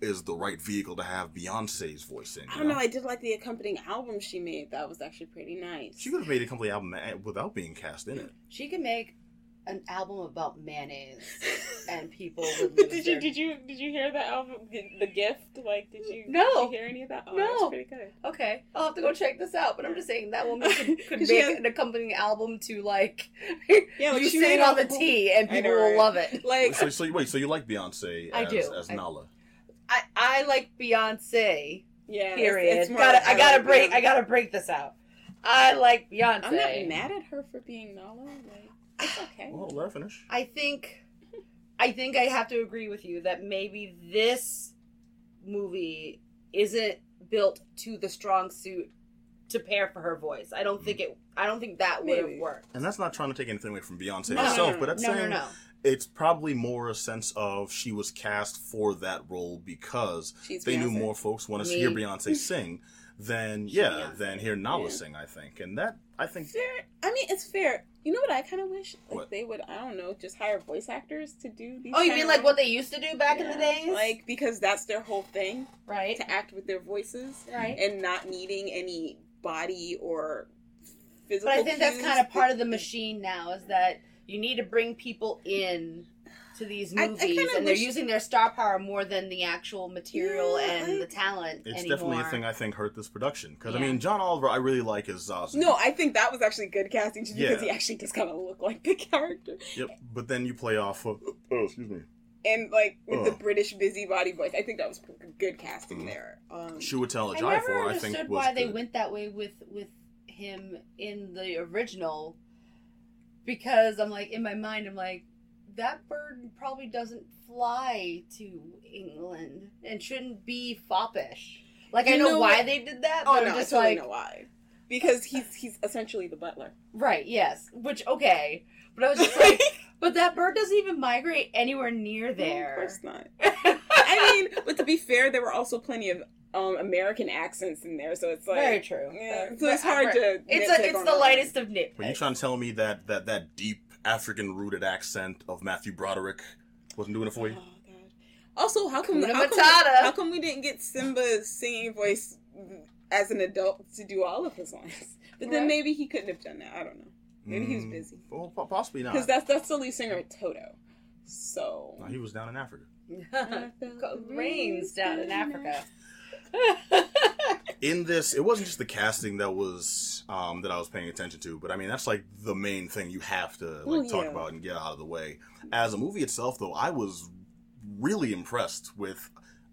A: is the right vehicle to have Beyonce's voice in.
C: I don't know. I did like the accompanying album she made. That was actually pretty nice.
A: She could have made a complete album eh, without being cast in it.
B: She could make an album about mayonnaise, (laughs) and people would lose
C: did you
B: their-
C: did you did you hear that album the, the gift like did you
B: No.
C: did you hear any of that oh
B: No.
C: that's pretty good
B: Okay, I'll have to go check this out. But I'm just saying that woman could, (laughs) could make
C: has-
B: an accompanying album to like
C: Yeah, like
B: you
C: she
B: sing
C: made
B: on the
C: whole-
B: tea, and people will love it.
C: like
A: So, so wait, so you like Beyonce
B: I
A: as,
B: do.
A: as
B: I-
A: Nala?
B: I I like Beyonce.
C: yeah
B: Period.
C: it's more
B: gotta
C: like
B: I gotta
C: like
B: break
C: the-
B: I gotta break this out. I like Beyonce.
C: I'm not mad at her for being Nala like it's okay
A: Well, let her finish.
B: I think I think I have to agree with you that maybe this movie isn't built to the strong suit to pair for her voice. I don't think mm. it I don't think that would have worked.
A: And that's not trying to take anything away from Beyonce
B: No, no,
A: herself,
C: no,
A: but that's
B: No, no,
A: saying
B: no.
A: it's probably more a sense of she was cast for that role because
C: she's
A: they knew more folks want to hear Beyonce (laughs) sing than yeah
C: Beyonce.
A: than hear Nala
C: Yeah.
A: sing. I think, and that I think
C: fair I mean it's fair you know what I kind of wish like
A: What?
C: they would I don't know just hire voice actors to do these
B: Oh, you mean
C: of
B: like what they used to do back in the
C: Yeah.
B: days?
C: like because that's their whole thing
B: right?
C: to act with their voices
B: Right.
C: and not needing any body or physical.
B: But I think that's kind of part of the machine now is that you need to bring people in to these
C: I- I
B: movies
C: kinda
B: and they're using their star power more than the actual material
C: Yeah,
B: and
C: I-
B: the talent
A: it's
B: anymore.
A: definitely a thing I think hurt this production because I mean John Oliver I really like his Zazu.
C: No, I think that was actually good casting just because he actually does kind of look like the (laughs) character.
A: Yep, but then you play off of oh excuse me
C: And like with the British busybody voice, I think that was good casting
A: Mhm.
C: there. Um,
A: Chiwetel
B: I
A: Ejiofor
B: never
A: I think
B: understood
A: was
B: why they
A: good.
B: went that way with with him in the original because I'm like in my mind I'm like that bird probably doesn't fly to England and shouldn't be foppish. Like I know,
C: know
B: why
C: what-
B: they did that,
C: oh
B: but
C: no,
B: I'm
C: I
B: just
C: totally
B: like
C: know why. Because he's he's essentially the butler.
B: right, yes, which okay, but I was just like, (laughs) but that bird doesn't even migrate anywhere near
C: No, of course not. (laughs) I mean, but to be fair, there were also plenty of um, American accents in there, so it's like
B: very true.
C: Yeah, so it's hard to.
B: It's a, it's the
C: that.
B: lightest of nitpicks.
A: Are you trying to tell me that that that deep African rooted accent of Matthew Broderick wasn't doing it for you.
C: Oh
A: you?
C: god. Also, how come how come, how come we didn't get Simba's singing voice as an adult to do all of his lines? But then maybe he couldn't have done that. I don't know. Maybe he was
A: Mm,
C: busy.
A: Well, possibly not.
C: Because that's that's the lead singer of Toto. So
A: No, he was down in Africa. (laughs)
B: rains down in Africa. (laughs) (laughs)
A: in this it wasn't just the casting that was um that i was paying attention to but i mean that's like the main thing you have to like
C: Well,
A: talk about and get out of the way as a movie itself though i was really impressed with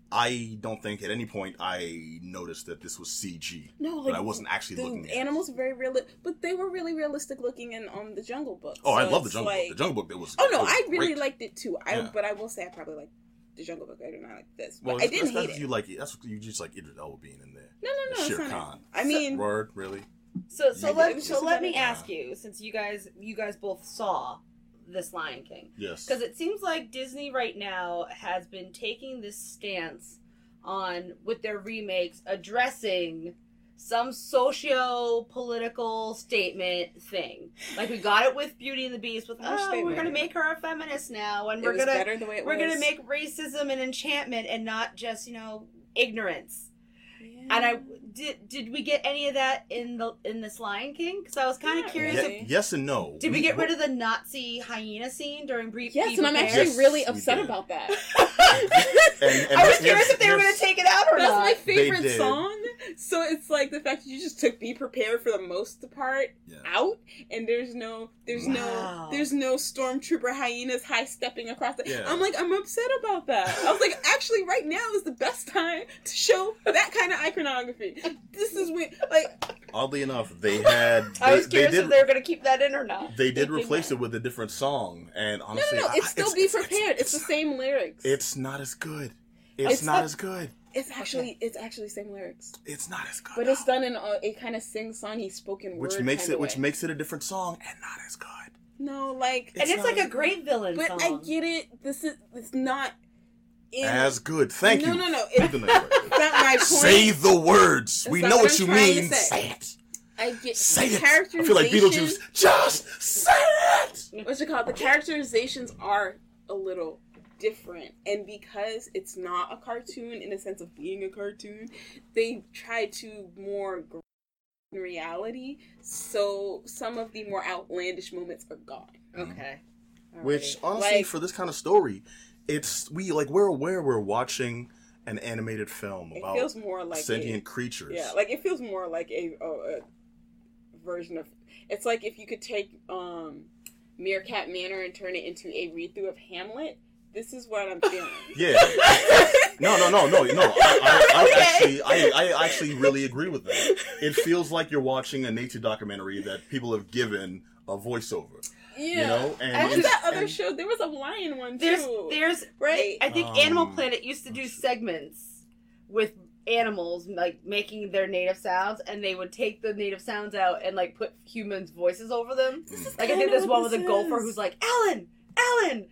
A: I don't think at any point I noticed that this was CG.
C: No,
A: But
C: like
A: I wasn't actually
C: the
A: looking at it.
C: animals were very real, but they were really realistic looking in um the Jungle Book.
A: Oh, I love the Jungle
C: like-
A: Book. The Jungle Book that was.
C: Oh no,
A: was
C: I really
A: great.
C: liked it too. I
A: Yeah.
C: but I will say I probably like the Jungle Book. I do not like this, but
A: Well,
C: I didn't
A: that's,
C: hate
A: that's
C: it.
A: You like it. That's you just like Idris Elba being in there.
C: no, no, no,
A: Shere
C: it's not.
A: Khan.
C: I mean,
A: Word, really?
B: So so
A: You
B: let so let me ask you, since you guys you guys both saw this Lion King,
A: Yes.
B: because it seems like Disney right now has been taking this stance on with their remakes addressing some socio-political statement thing. Like we got it with Beauty and the Beast with oh
C: they
B: we're gonna make her a feminist now and
C: it
B: we're gonna
C: better the way it
B: we're
C: was.
B: gonna make racism an enchantment and not just you know ignorance.
C: Yeah.
B: And I did. Did we get any of that in the in this Lion King? Because I was kind of
C: Not
B: curious.
C: really.
B: If,
A: yes and no.
B: did we get rid of the Nazi hyena scene during Brief?
C: Yes, and I'm
A: Yes,
C: actually really upset about that. (laughs)
A: And, and
B: I was
A: here's-
B: curious if they were going to take it out or
C: That's
B: not.
C: That's my favorite song. So it's like the fact that you just took "Be Prepared" for the most part
A: Yeah.
C: out, and there's no, there's
B: Wow.
C: no, there's no stormtrooper hyenas high stepping across the.
A: Yeah.
C: I'm like, I'm upset about that. I was like, actually, right now is the best time to show that kind of iconography. This is weird. like,
A: Oddly enough, they had. (laughs)
B: I was
A: they-
B: curious
A: they did,
B: if they were going to keep that in or not.
A: They did
C: They
A: replace it with a different song, and
C: no,
A: honestly,
C: no, no,
A: I-
C: it's still "Be Prepared." It's, the same lyrics.
A: It's not as good. It's,
C: It's
A: not
C: not-
A: as good.
C: It's actually, it's actually the same lyrics,
A: It's not as good.
C: but it's done in a, a kind of sing-songy spoken
A: which
C: word
A: makes
C: kinda
A: it which
C: way.
A: makes it a different song and not as good.
C: no, like
B: and it's like a great villain
C: But
B: song.
C: I get it. This is it's not in
A: As good. Thank
C: no,
A: you.
C: No, no,
A: Put
C: It's
A: the next word.
C: not my point.
A: Say the words.
C: That's
A: we know
C: what
A: what you mean.
C: say.
A: Say it.
C: I get
A: Say it. I feel like. Beetlejuice. Just say it.
C: What's it called? The characterizations are a little different, and because it's not a cartoon in the sense of being a cartoon, they try to more ground in reality. So some of the more outlandish moments are gone.
B: okay.
A: Which honestly,
C: Like-
A: for this kind of story, it's we like we're aware we're watching an animated film about It
C: feels more like
A: sentient
C: a,
A: creatures.
C: Yeah, like it feels more like a, a, a version of. It's like if you could take um, Meerkat Manor and turn it into a read through of Hamlet. This is what I'm feeling. (laughs) (laughs)
A: Yeah. No, no, no, no, no. I, I, I
B: Okay.
A: actually, I, I actually really agree with that. It feels like you're watching a nature documentary that people have given a voiceover.
C: Yeah.
A: know, and
C: and
A: it's-
C: that other
A: and-
C: show, there was a lion one
B: There's
C: too.
B: there's
C: right?
B: I think
A: Um,
B: Animal Planet used to do segments with animals like making their native sounds and they would take the native sounds out and like put humans voices over them. Like I think there's one with a golfer who's like, Alan, Alan,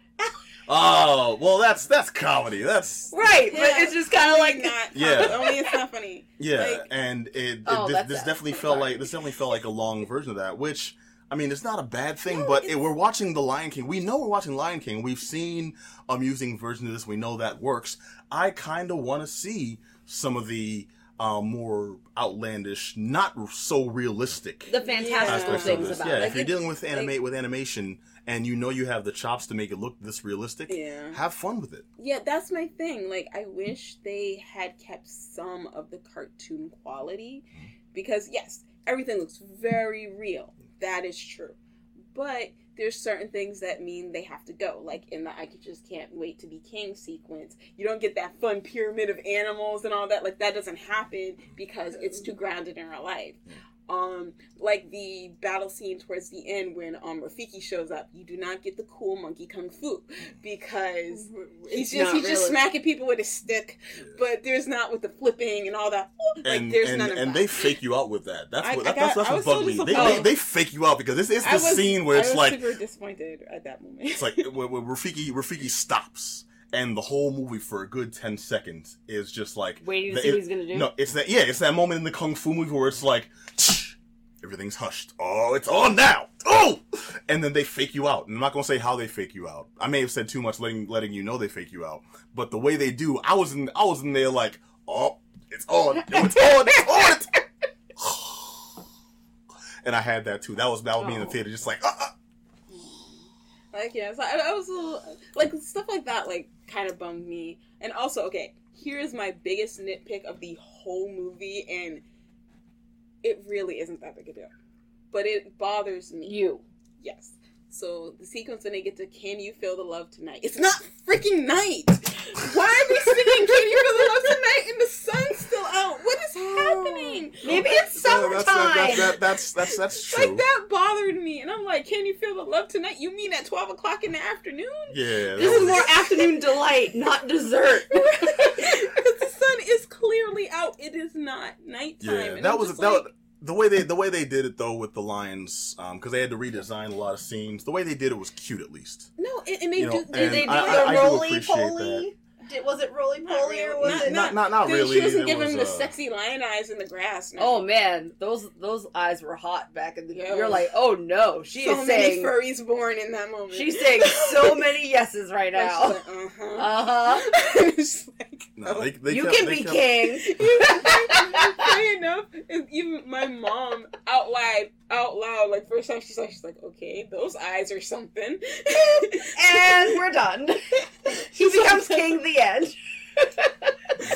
A: Oh, well, that's that's comedy. That's
B: right, but it's just kind of like
C: not.
A: Yeah.
C: Only it's not funny. (laughs)
A: yeah,
C: Like-
A: and it, it
B: Oh,
A: this, this definitely felt like this definitely felt like a long version of that. Which I mean, it's not a bad thing,
C: No,
A: but it, we're watching The Lion King. We know we're watching Lion King. We've seen amusing versions of this. We know that works. I kind of want to see some of the uh, more outlandish, not so realistic
B: the fantastical
A: of
B: things about
A: Yeah,
B: it.
A: if you're dealing with animate
C: like-
A: with animation and you know you have the chops to make it look this realistic,
C: Yeah.
A: have fun with it.
C: Yeah, that's my thing. Like, I wish they had kept some of the cartoon quality. Because, yes, everything looks very real. That is true. But there's certain things that mean they have to go. Like in the I just can't wait to be king sequence. You don't get that fun pyramid of animals and all that. Like, that doesn't happen because it's too grounded in real life. Um, like the battle scene towards the end when um Rafiki shows up, you do not get the cool monkey kung fu because (laughs) he's just
B: not
C: he's just smacking people with a stick, but there's not with the flipping and all that. Like
A: and
C: there's
A: and,
C: none of
A: and
C: that.
A: they fake you out with that. That's
C: I-
A: what
C: I
A: that, that's,
C: got-
A: that's
C: I
A: what
C: was so
A: bugged me. They, they they fake you out because this is the
C: was-
A: scene where
C: I
A: it's
C: was
A: like
C: super disappointed at that moment.
A: it's like where, where Rafiki Rafiki stops and the whole movie for a good ten seconds is just like
B: Waiting to
A: the-
B: see what he's gonna do?
A: No, it's that yeah, it's that moment in the kung fu movie where it's like everything's hushed. Oh, it's on now. Oh, and then they fake you out. And I'm not gonna say how they fake you out. I may have said too much, letting letting you know they fake you out. But the way they do, I was in I was in there like, oh, it's on, Yo, it's on, it's on. It's... (sighs) and I had that too. That was that was me in the
B: Oh.
A: theater, just like, uh, uh.
C: Like yeah, so I, I was a little like stuff like that like kind of bummed me. And also, okay, here's my biggest nitpick of the whole movie, and it really isn't that big a deal, but it bothers me.
B: You.
C: Yes. So the sequence when they get to "Can you feel the love tonight?" It's not freaking night. Why are we singing "Can you feel the what is happening? Oh. Maybe it's summertime.
A: No, that's, that, that, that's, that's, that's (laughs) true.
C: Like that bothered me, and I'm like, can you feel the love tonight? You mean at twelve o'clock in the afternoon?
A: Yeah.
B: This is more (laughs) afternoon delight, not dessert. (laughs)
C: the sun is clearly out. It is not nighttime.
A: Yeah,
C: and
A: that was that.
C: Like,
A: the way they the way they did it though with the lions because um, they had to redesign a lot of scenes. The way they did it was cute at least.
C: No, and, and they
A: you know,
C: do
B: they, they do
A: I,
B: the roly poly. Did, was it roly
C: Not
B: poly or
C: really.
B: was
C: Not-
B: it
A: Not not not
C: Dude,
A: really.
C: She doesn't
A: There
C: give him the
A: uh,
C: sexy lion eyes in the grass. No.
B: Oh man, those those eyes were hot back in the.
C: Yeah.
B: You're like, oh no, she
C: so
B: is
C: many
B: saying
C: furries born in that moment.
B: she's saying so (laughs) many yeses right now.
C: like, uh-huh. (laughs)
B: Uh huh.
C: Like,
A: No, they, they
B: You
A: kept-
B: can
A: they
B: be
A: kept-
B: king. (laughs)
C: Funny enough, even my mom out loud, out loud, like first time she's like, she's like, okay, those eyes are something.
B: and we're done. He becomes king. The end.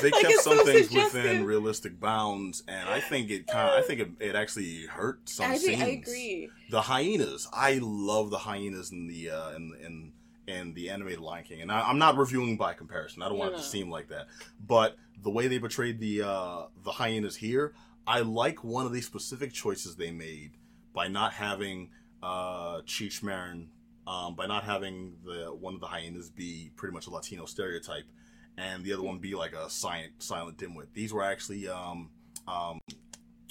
A: They
C: Like,
A: kept some
C: so
A: things within realistic bounds, and I think it kind. I think it, it actually hurt some
C: I
A: scenes.
C: I agree.
A: The hyenas, I love the hyenas in the uh, in in in the animated Lion King, and I, I'm not reviewing by comparison. I don't want it
C: No.
A: to seem like that, but the way they portrayed the uh, the hyenas here, I like one of the specific choices they made by not having uh, Cheech Marin, um, by not having the one of the hyenas be pretty much a Latino stereotype, and the other one be like a silent silent dimwit. These were actually um, um,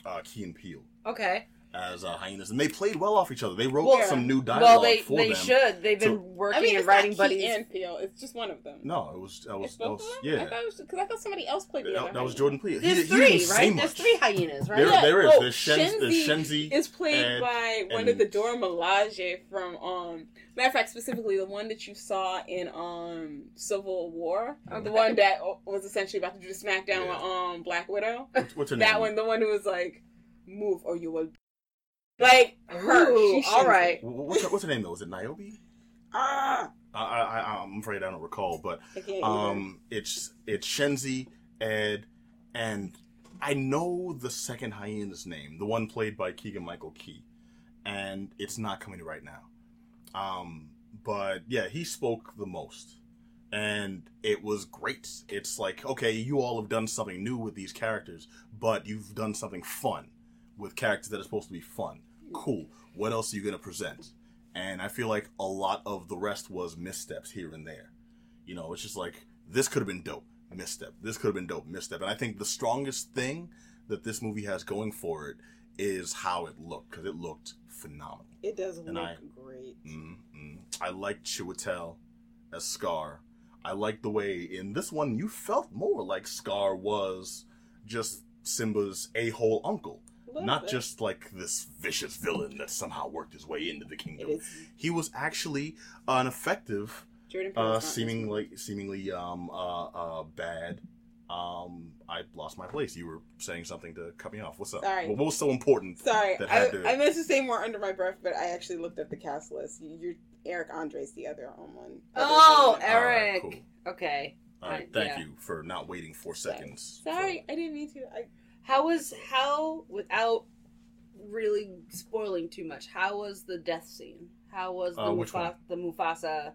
A: uh, Key and Peele
B: Okay.
A: As uh, hyenas, and they played well off each other. They wrote
B: Well,
A: some new dialogue
B: Well, they
A: for
B: they
A: them.
B: should. They've been
A: So-
B: working
C: I mean,
B: and writing
C: not
B: buddies.
C: And Peele. It's just one of them.
A: No, it was that was,
C: It's
A: that
C: both
A: was
C: of them?
A: Yeah.
C: thought, it was, cause I thought somebody else played the
A: That,
C: other
A: that was. Jordan Peele. He,
B: There's
A: he
B: three,
A: didn't say
B: right?
A: much.
B: There's three hyenas, right?
A: There,
C: Yeah.
A: there is.
C: Oh,
A: There's, Shen, there's
C: Shenzi
A: Shenzi.
C: is played
A: and-
C: by one
A: and-
C: of the Dora Milaje from um matter of fact specifically the one that you saw in um Civil War
B: Okay.
C: the one (laughs) that was essentially about to do the smackdown
A: Yeah.
C: with um Black Widow
A: What's, what's her
C: that one the one who was like move or you will like her
B: Ooh,
C: she's
B: all
C: Shenzi.
B: right.
A: Wh- What's her, what's her name though? Is it Niobe?
C: ah
A: I, I, I, I'm afraid I don't recall, but
C: I can't
A: um, it's it's Shenzi, Ed, and I know the second hyena's name, the one played by Keegan Michael Key, and it's not coming right now. Um, but yeah, he spoke the most, and it was great. It's like okay, you all have done something new with these characters, but you've done something fun with characters that are supposed to be fun. Cool. What else are you gonna present? And I feel like a lot of the rest was missteps here and there. You know, it's just like this could have been dope, misstep. This could have been dope, misstep. And I think the strongest thing that this movie has going for it is how it looked because it looked phenomenal.
C: it does
A: And
C: look
A: I-
C: great
A: mm I like Chiwetel as Scar. I like the way in this one you felt more like Scar was just Simba's uncle,
C: A little
A: not
C: bit.
A: just like this vicious villain that somehow worked his way into the kingdom. He was actually an effective
C: Jordan Peele's
A: uh, seemingly seemingly um uh, uh bad. Um, I lost my place. You were saying something to cut me off. What's up?
C: Sorry.
A: What, what was so important?
C: Sorry,
A: that
C: I,
A: to-
C: I meant to say more under my breath, but I actually looked at the cast list. You- You're Eric Andre's the other um, one.
B: Oh,
C: Other
A: All right,
B: Eric.
A: cool.
B: Okay.
A: All right,
B: Uh,
A: thank
B: yeah.
A: you for not waiting four seconds.
C: Sorry, I didn't mean to. I,
B: How was how without really spoiling too much? How was the death scene? How was the
A: Uh, which
B: Mufa- the Mufasa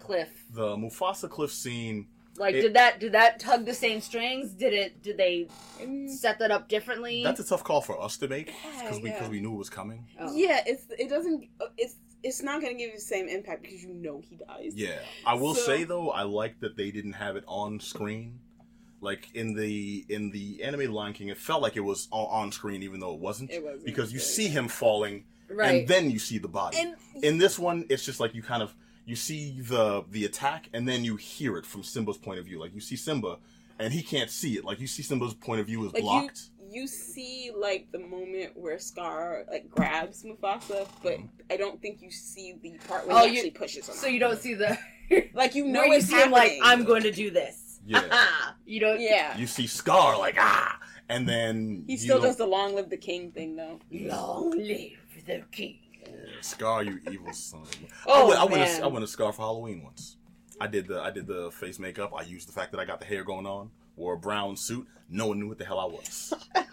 B: cliff?
A: The Mufasa cliff scene.
B: Like,
A: It-
B: did that did that tug the same strings? Did it? Did they
C: mm,
B: set that up differently?
A: That's a tough call for us to make because we
C: yeah.
A: because we knew it was coming.
B: Oh.
C: yeah, it's it doesn't it's it's not gonna give you the same impact because you know he dies.
A: Yeah, I will
C: So-
A: say though, I like that they didn't have it on screen. Like in the in the animated Lion King, it felt like it was on, on screen even though it wasn't.
C: It wasn't,
A: because you see him falling,
B: right.
A: and then you see the body.
C: and
A: in this one it's just like you kind of you see the the attack and then you hear it from simba's point of view like you see simba and he can't see it like you see simba's point of view is
C: like
A: blocked
C: you you see like the moment where Scar like grabs Mufasa, but
A: Mhm.
C: I don't think you see the part where
B: Oh,
C: he
B: you-
C: actually pushes him.
B: so you don't see the
C: like you (laughs) know
B: where you
C: it's
B: see him like. I'm going to do this.
A: Yeah. (laughs)
B: you don't.
C: yeah.
A: you see scar like ah and then
C: He still does the long live the king thing though.
B: Long live the king.
A: scar you evil son
B: Oh,
A: I went, I went
B: man.
A: a, I went a scar for halloween once i did the i did the face makeup i used the fact that i got the hair going on wore a brown suit no one knew what the hell i was (laughs)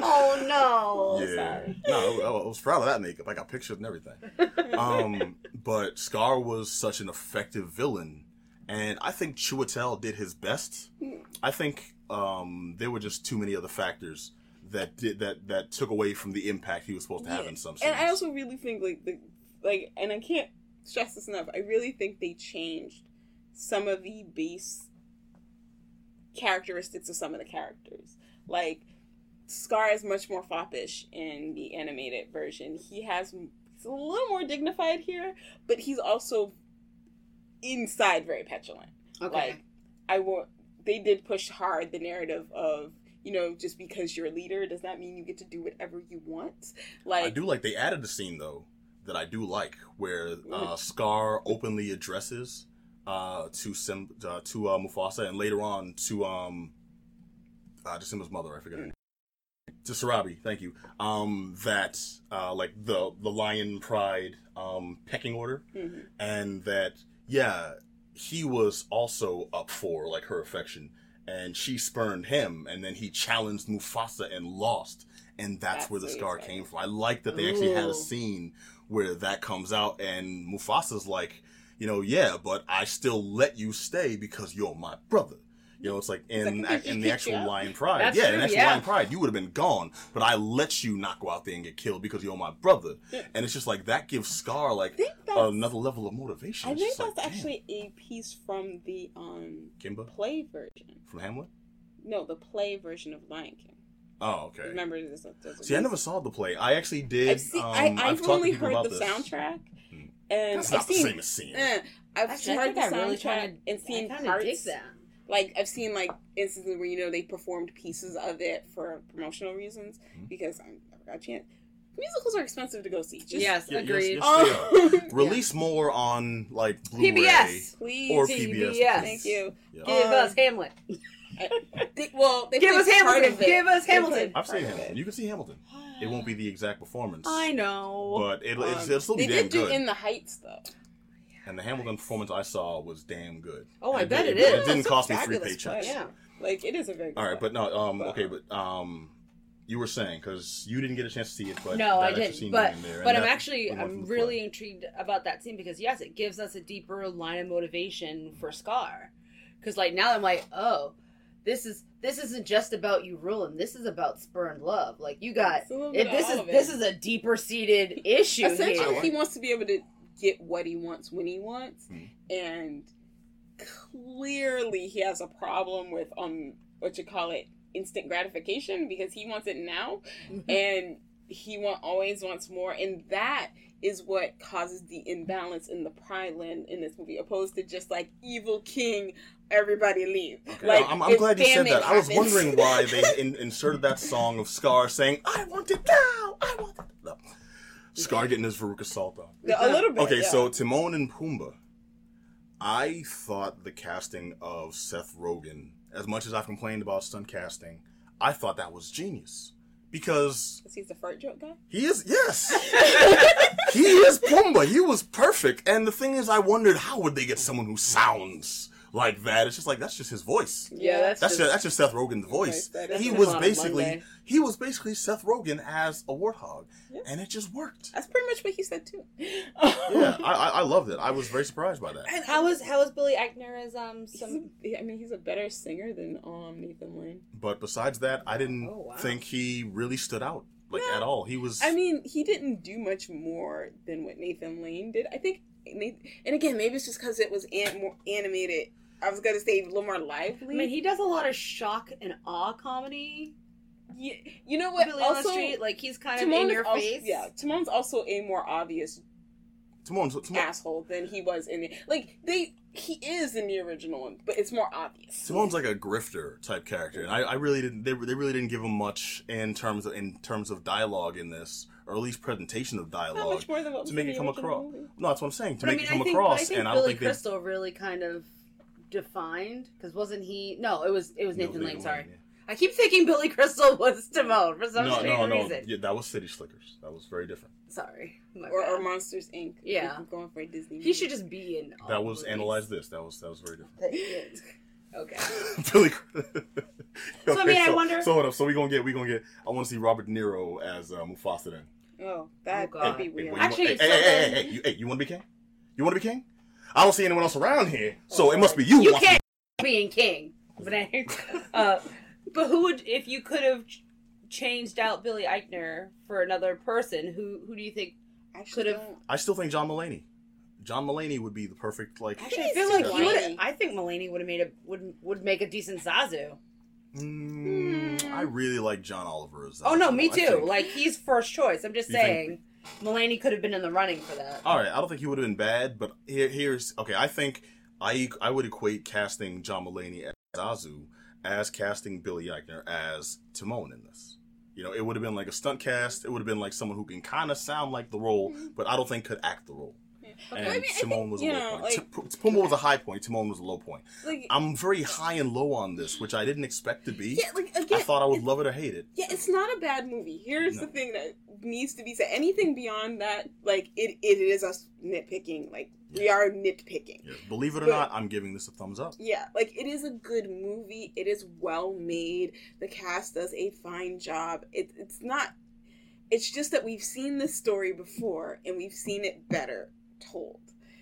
B: Oh no.
A: yeah
C: sorry.
A: no I, I was proud of that makeup i got pictures and everything (laughs) um, but Scar was such an effective villain, and I think Chiwetel did his best. I think um, there were just too many other factors that did that that took away from the impact he was supposed to have
C: Yeah.
A: in some. Sense.
C: And I also really think like the like, and I can't stress this enough. I really think they changed some of the base characteristics of some of the characters. Like Scar is much more foppish in the animated version. He has he's a little more dignified here, but he's also inside very petulant.
B: Okay.
C: Like I want they did push hard the narrative of you know just because you're a leader does not mean you get to do whatever you want. Like
A: I do like they added a scene though that I do like where uh. Scar openly addresses uh, to Sim uh, to uh, Mufasa and later on to um uh, to Simba's mother. I forget her name. To Sarabi, thank you. Um, that uh, like the the lion pride um pecking order,
C: Mhm.
A: and that yeah he was also up for like her affection and she spurned him and then he challenged Mufasa and lost and that's,
C: That's
A: where the scar came from. I like that they actually had a scene where that comes out and Mufasa's like, you know, yeah, but I still let you stay because you're my brother. You know, it's like in (laughs)
C: like,
A: in the actual
C: you out.
A: Lion Pride.
B: That's
A: yeah,
B: true,
A: in actual
B: yeah.
A: Lion Pride, you would have been gone, but I let you not go out there and get killed because you're my brother.
C: Yeah.
A: And it's just like that gives Scar like
C: I think that's,
A: another level of motivation.
C: I
A: It's
C: think
A: just like,
C: that's
A: damn.
C: actually a piece from the um
A: Kimba
C: play version.
A: from Hamlet.
C: No, the play version of Lion King.
A: Oh, okay.
C: Remember this? there's a
A: See, I never saw the play. I actually did.
C: I've seen.
A: um,
C: I, I've,
A: talked to
C: only heard
A: about
C: the
A: this.
C: soundtrack,
A: Hmm.
C: and
A: That's
C: I've
A: not the
C: seen.
A: same as seeing it.
C: eh, I've
B: Actually,
C: heard
B: think
C: the
B: I really
C: soundtrack and seen
B: I kind of
C: parts.
B: Dig that.
C: Like I've seen like instances where you know they performed pieces of it for promotional reasons
A: Mhm.
C: because I never got a chance. Musicals are expensive to go see. Just,
B: yes,
A: Yeah,
B: agreed.
A: yes.
C: Um, (laughs)
A: Release more on like Blu-ray.
B: PBS.
C: please,
A: Or
B: PBS.
A: PBS.
C: thank you.
A: Yeah.
B: Give
C: Um,
B: us Hamlet.
C: They, well, they
B: Give us
C: part
B: Hamilton. Give us Hamilton.
A: I've seen
C: part
A: Hamilton. You can see Hamilton. It won't be the exact performance,
B: I know.
A: but it'll, it's,
C: Um,
A: it'll still be
C: they
A: damn
C: did do
A: good.
C: In the Heights though.
A: And the Hamilton performance I saw was damn good.
B: Oh, I
A: And
B: bet
A: it,
B: it is.
A: It didn't
C: It's
A: cost me three
C: fabulous
A: paychecks.
C: play.
B: yeah.
C: Like it is a very good
A: All right,
C: play.
A: but no. Um. Okay, but um, you were saying because you didn't get a chance to see it, but
B: no, I didn't.
A: Scene
B: but
A: there,
B: but I'm actually
A: was one from
B: I'm really
A: play.
B: intrigued about that scene because yes, it gives us a deeper line of motivation for Scar. Because like now I'm like, oh, this is this isn't just about you ruling. This is about spurned love. Like you got
C: It's a little bit
B: it, this is
C: it.
B: this is a deeper seated (laughs) issue
C: Essentially,
B: here.
C: he wants to be able to get what he wants when he wants,
A: Hmm.
C: and clearly he has a problem with um what you call it instant gratification because he wants it now, and he want always wants more, and that is what causes the imbalance in the Pride Land in this movie, opposed to just like evil king, everybody leave.
A: Okay,
C: Like,
A: I'm, I'm glad you said that. I was
C: happens-
A: wondering why they (laughs) in, inserted that song of Scar saying, "I want it now, I want it." No. Scar getting his Veruca Salt on.
C: a little bit.
A: Okay,
C: yeah.
A: so Timon and Pumbaa. I thought the casting of Seth Rogen, as much as I've complained about stunt casting, I thought that was genius because
C: 'Cause he's the fart joke guy.
A: he is yes, (laughs) he is Pumbaa. He was perfect, and the thing is, I wondered how would they get someone who sounds like that? It's just like that's just his voice.
B: yeah, that's,
A: That's
B: just,
A: just, that's just Seth Rogen's voice.
C: That is
A: He was basically
B: Monday.
A: he was basically Seth Rogen as a warthog,
C: Yeah.
A: and it just worked.
C: That's pretty much what he said too.
A: Yeah, (laughs) I, I, I loved it. I was very surprised by that.
C: And
B: how was how was Billy Eichner as um
C: He's
B: some
C: a- I mean, he's a better singer than um Nathan Lane.
A: But besides that, I didn't
B: Oh, wow.
A: think he really stood out like
C: No.
A: at all. He was.
C: I mean, he didn't do much more than what Nathan Lane did. I think, Nathan, and again, maybe it's just because it was an, more animated. I was gonna say a little more lively.
B: I mean, he does a lot of shock and awe comedy.
C: Yeah, you know what?
B: Billy on the
C: also,
B: street, like he's kind of in your
C: also,
B: face.
C: Yeah, Timon's also a more obvious
A: Timon, Timon,
C: asshole than he was in the like they. He is in the original one, but it's more obvious.
A: Timon's like a grifter type character, and I, I really didn't. They, they really didn't give him much in terms of in terms of dialogue in this, or at least presentation of
C: Not
A: dialogue.
C: much more than what
A: to make it come across.
C: movie.
A: No, that's what I'm saying. To
B: But I
A: make
B: mean,
A: it come
B: I think,
A: across,
B: I think
A: and I don't
B: Billy
A: think they.
B: Crystal really kind of defined because wasn't he? No, it was it was Nathan Lane. Sorry, I keep thinking Billy Crystal (laughs) was Timon for some
A: No,
B: strange
A: no, no.
B: reason.
A: Yeah, that was City Slickers. That was very different.
B: Sorry, My
C: Or, or Monsters Inc.
B: Yeah.
C: If we're going for a Disney.
B: he should just be in. all
A: That was
B: movies.
A: analyze this. That was that was very different.
B: That (laughs) he. Okay. (laughs)
A: Billy.
B: So, I mean, I wonder-
A: So hold up. So we gonna get we gonna get. I want to see Robert De Niro as uh, Mufasa then.
C: Oh, that
B: Oh,
C: would
B: God.
C: be weird.
A: what, you
B: Actually,
A: want,
B: so
A: hey, hey,
B: then-
A: hey, hey, you, hey, you want to be king? You want to be king? I don't see anyone else around here, so it must be you. who
B: You
A: wants
B: can't be king, but uh, but who would if you could have changed out Billy Eichner for another person, who who do you think?
C: Actually,
B: Could've-
A: I still think John Mulaney. John Mulaney would be the perfect like.
C: Actually,
B: I feel like
C: too
B: he would. I think Mulaney would have made a would would make a decent Zazu.
A: Mm, I really like John Oliver as.
B: Oh no, me too.
A: think-
B: Like he's first choice. I'm just
A: You think-
B: saying, Mulaney could have been in the running for that.
A: All right, I don't think he would have been bad, but here, here's okay. I think I I would equate casting John Mulaney as Zazu as casting Billy Eichner as Timon in this. You know, it would have been like a stunt cast. It would have been like someone who can kind of sound like the role, mm-hmm. but I don't think could act the role. And
C: I mean,
A: Timon
C: think,
A: was a low
C: know,
A: point.
C: like-
A: T- Pumbaa was a high point. Timon was a low point.
C: like,
A: I'm very high and low on this, which I didn't expect to be.
C: yeah, like again,
A: I thought I would love it or hate it.
C: Yeah, it's not a bad movie. Here's
A: No.
C: the thing that needs to be said. Anything beyond that, like it, it is us nitpicking. Like we are nitpicking.
A: Yes. Believe it or
C: But-
A: not, I'm giving this a thumbs up.
C: Yeah, like it is a good movie. It is well made. The cast does a fine job. It, it's not. It's just that we've seen this story before and we've seen it better told.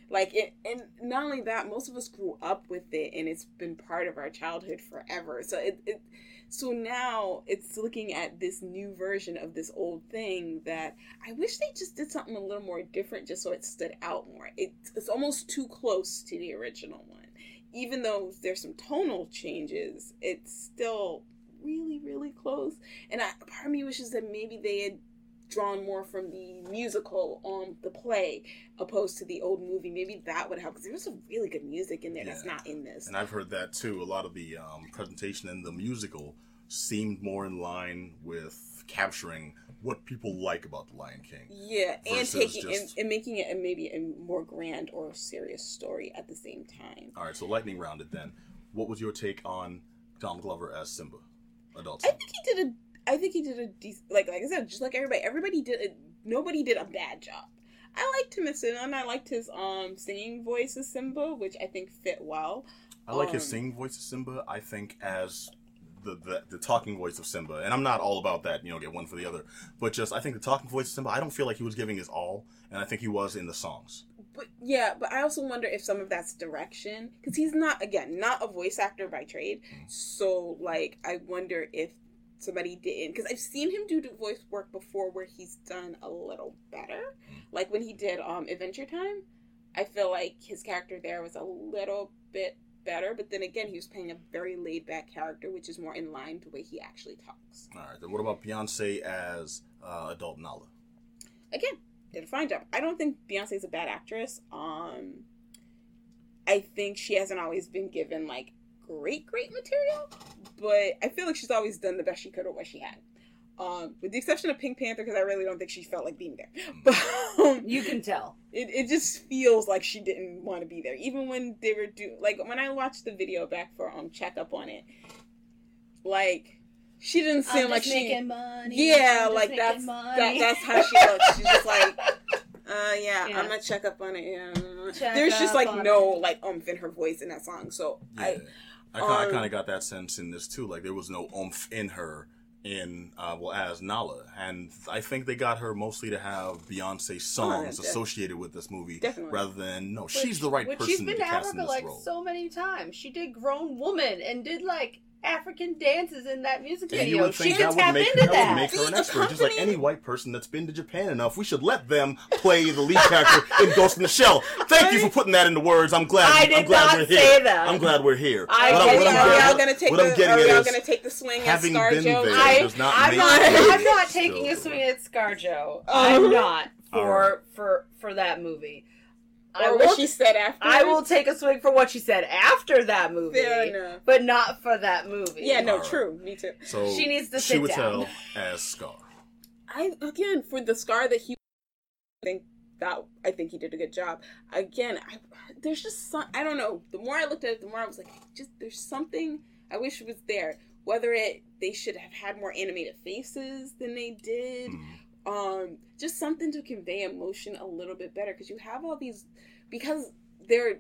C: Like it, and not only that, most of us grew up with it, and it's been part of our childhood forever. So it, it so now it's looking at this new version of this old thing that I wish they just did something a little more different, just so it stood out more. It, it's almost too close to the original one even though there's some tonal changes, it's still really, really close. And I, part of me wishes that maybe they had drawn more from the musical on the play opposed to the old movie. Maybe that would help because there's some really good music in there that's not in this.
A: And I've heard that too. A lot of the um, presentation in the musical seemed more in line with capturing what people like about The Lion King.
C: Yeah, and taking and,
A: just-
C: and making it maybe a more grand or serious story at the same time.
A: All right, so lightning rounded then. What was your take on Don Glover as Simba, adult
C: I think he did a. I think he did a decent. Like like I said, just like everybody, everybody did. A, nobody did a bad job. I liked him as Simba, and I liked his um singing voice as Simba, which I think fit well.
A: I like his
C: um,
A: singing voice as Simba. I think as the, the the talking voice of Simba, and I'm not all about that. You know, get one for the other, but just I think the talking voice of Simba. I don't feel like he was giving his all, and I think he was in the songs.
C: But yeah, but I also wonder if some of that's direction because he's not again not a voice actor by trade. So like, I wonder if somebody didn't because I've seen him do voice work before where he's done a little better. Like when he did um Adventure Time, I feel like his character there was a little bit better. But then again, he was playing a very laid back character, which is more in line to the way he actually talks.
A: All right, then what about Beyonce as uh, adult Nala?
C: again did a fine job i don't think Beyonce is a bad actress um i think she hasn't always been given like great great material but i feel like she's always done the best she could with what she had um with the exception of pink panther because i really don't think she felt like being there (laughs) but um,
B: You can tell.
C: it, it just feels like she didn't want to be there even when they were do like when i watched the video back for um checkup on it like she didn't seem
B: I'm
C: like
B: just
C: she
B: money.
C: yeah,
B: I'm just
C: like
B: making
C: that's
B: money.
C: that, that's how she looks. She's just (laughs) like, uh, yeah,
B: Yeah.
C: I'm gonna check up on it. Yeah.
B: Check
C: There's just like
B: on
C: no like umph in her voice in that song. So
A: Yeah.
C: I,
A: I, kind, I
C: um,
A: kind of got that sense in this too. Like there was no oomph in her in uh, well as Nala, and I think they got her mostly to have Beyonce songs
C: Oh,
A: associated with this movie,
C: Definitely.
A: rather than no,
B: Which-
A: she's the right
B: which
A: person
B: she's been
A: to
B: to
A: cast in
B: Africa
A: this
B: like
A: role.
B: so many times. She did grown woman and did like African dances in that music
A: And you
B: video.
A: would
B: She
A: think
B: could
A: that would
B: tap
A: make
B: into
A: that,
B: that.
A: would make her an
C: See,
A: expert, just like any white person that's been to Japan enough. We should let them play the lead character in Ghost in the Shell. Thank you for putting that into words. I'm glad.
B: I
A: I'm
B: did
A: glad
B: not
A: we're here.
B: say that.
A: I'm glad we're here.
B: I
A: What
B: did
A: I'm- what I'm
B: not.
C: y'all
A: getting-
C: gonna take
A: what I'm
C: the?
A: getting
C: Are y'all gonna take the swing at ScarJo?
B: I,
A: does not
B: I'm not. I'm not taking a swing at ScarJo.
C: Uh-huh.
B: I'm not for for for that movie. I
C: Or
B: will.
C: what she said after?
B: I will take a swing for what she said after that movie,
C: Fair enough.
B: but not for that movie.
C: Yeah, no,
A: Alright.
C: true. Me too.
A: So
B: She needs to sit
A: Chiwetel
B: down.
A: as Scar.
C: I again for the scar that he I think that I think he did a good job. Again, I, there's just some I don't know. The more I looked at it, the more I was like, just there's something I wish was there. Whether it they should have had more animated faces than they did,
A: Mhm.
C: Um, just something to convey emotion a little bit better because you have all these because they're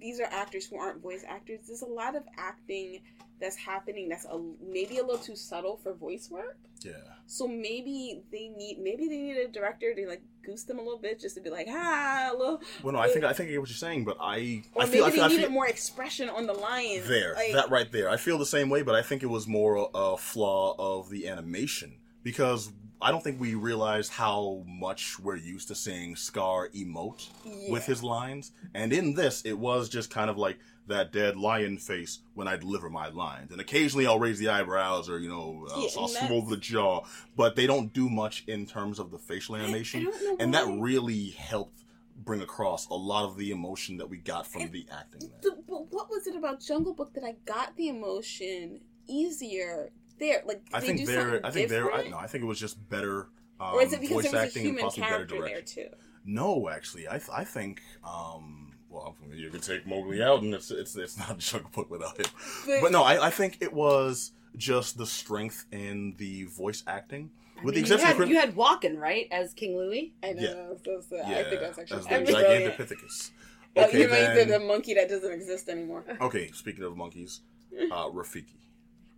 C: these are actors who aren't voice actors. There's a lot of acting that's happening that's a, maybe a little too subtle for voice work.
A: Yeah.
C: So maybe they need maybe they need a director to like goose them a little bit just to be like ah a little.
A: Well, no, I think I think I get what you're saying, but I
C: Or
A: I
C: maybe
A: feel I
C: they
A: feel, I
C: needed
A: feel
C: more expression on the lines.
A: there
C: Like,
A: that right there. I feel the same way, but I think it was more a flaw of the animation because I don't think we realized how much we're used to seeing Scar emote
C: Yeah.
A: with his lines, and in this, it was just kind of like that dead lion face when I deliver my lines, and occasionally I'll raise the eyebrows or you know I'll,
C: Yeah,
A: I'll
C: and
A: swivel the jaw, but they don't do much in terms of the facial animation, and that really helped bring across a lot of the emotion that we got from the acting.
C: The, but what was it about Jungle Book that I got the emotion easier there? Like
A: I
C: they
A: think there.
C: something
A: I think there. I, no, I think it was just better um,
C: or is it because
A: voice
C: there was a
A: acting and
C: human
A: possibly better
C: character there too?
A: No, actually, I th- I think. Um, well, you could take Mowgli out, and it's it's it's not Jungle Book without him.
C: But-
A: But no, I, I think it was just the strength in the voice acting, with the
B: you
A: exception
B: had,
A: of Chris-
B: you had Walken, right, as King Louis?
C: I know.
A: Yeah.
C: So, so
A: yeah,
C: I think that's actually
A: as the. Gigantopithecus. (laughs) Okay,
C: you mean the, the monkey that doesn't exist anymore?
A: okay. Speaking of monkeys, (laughs) uh, Rafiki.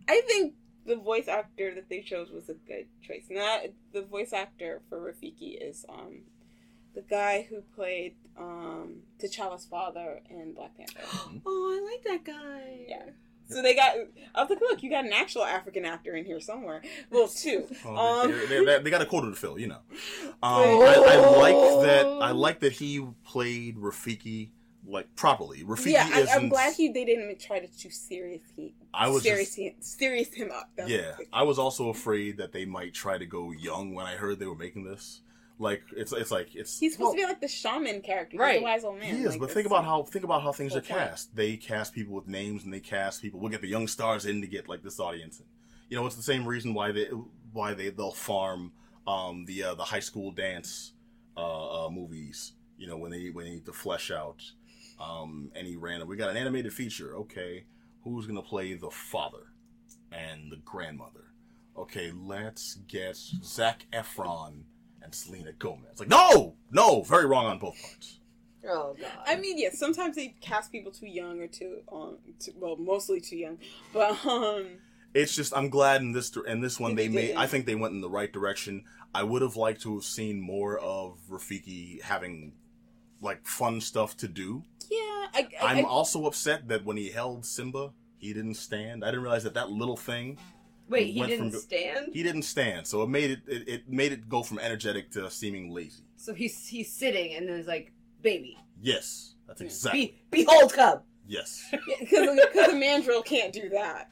C: I think the voice actor that they chose was a good choice. Not the voice actor for Rafiki is um the guy who played um T'Challa's father in Black Panther. (gasps)
B: Oh, I like that guy.
C: Yeah. So they got. I was like, look, you got an actual African actor in here somewhere. Well, two. (laughs)
A: Oh,
C: Um,
A: they, they, they, they got a quota to fill, you know. Um, I, I (laughs) like that. I like that he played Rafiki like properly. Rafiki
C: yeah, I,
A: isn't.
C: I'm glad he they didn't even try to too serious he
A: I was
C: serious,
A: just-
C: serious him up. That was
A: Yeah, I was also afraid that they might try to go young when I heard they were making this. Like it's it's like it's
C: He's supposed to be like the shaman character, He's
B: Right.
C: a wise old man.
A: he is,
C: Like,
A: but think about how think about how things are
C: whole point.
A: cast. They cast people with names and they cast people. We'll get the young stars in to get like this audience. In. You know, it's the same reason why they why they they'll farm um, the uh, the high school dance uh, uh, movies. You know, when they when they need to flesh out um, any random. We got an animated feature. Okay, who's gonna play the father and the grandmother? Okay, let's get Zac Efron and Selena Gomez. Like, no, no, very wrong on both parts.
B: Oh god.
C: I mean, yeah, sometimes they cast people too young or too, um, too, well, mostly too young. But um,
A: It's just I'm glad in this in this one they
C: They
A: made.
C: did.
A: I think they went in the right direction. I would have liked to have seen more of Rafiki having like fun stuff to do.
C: yeah, I, I-
A: also upset that when he held Simba, he didn't stand. I didn't realize that that little thing
B: Wait, he didn't
A: from-
B: stand.
A: he didn't stand. So it made it, it it made it go from energetic to seeming lazy.
B: So he's he's sitting and then it's like, baby,
A: Yes, that's exactly
B: be, behold cub.
A: yes. (laughs)
C: because a mandrill can't do that.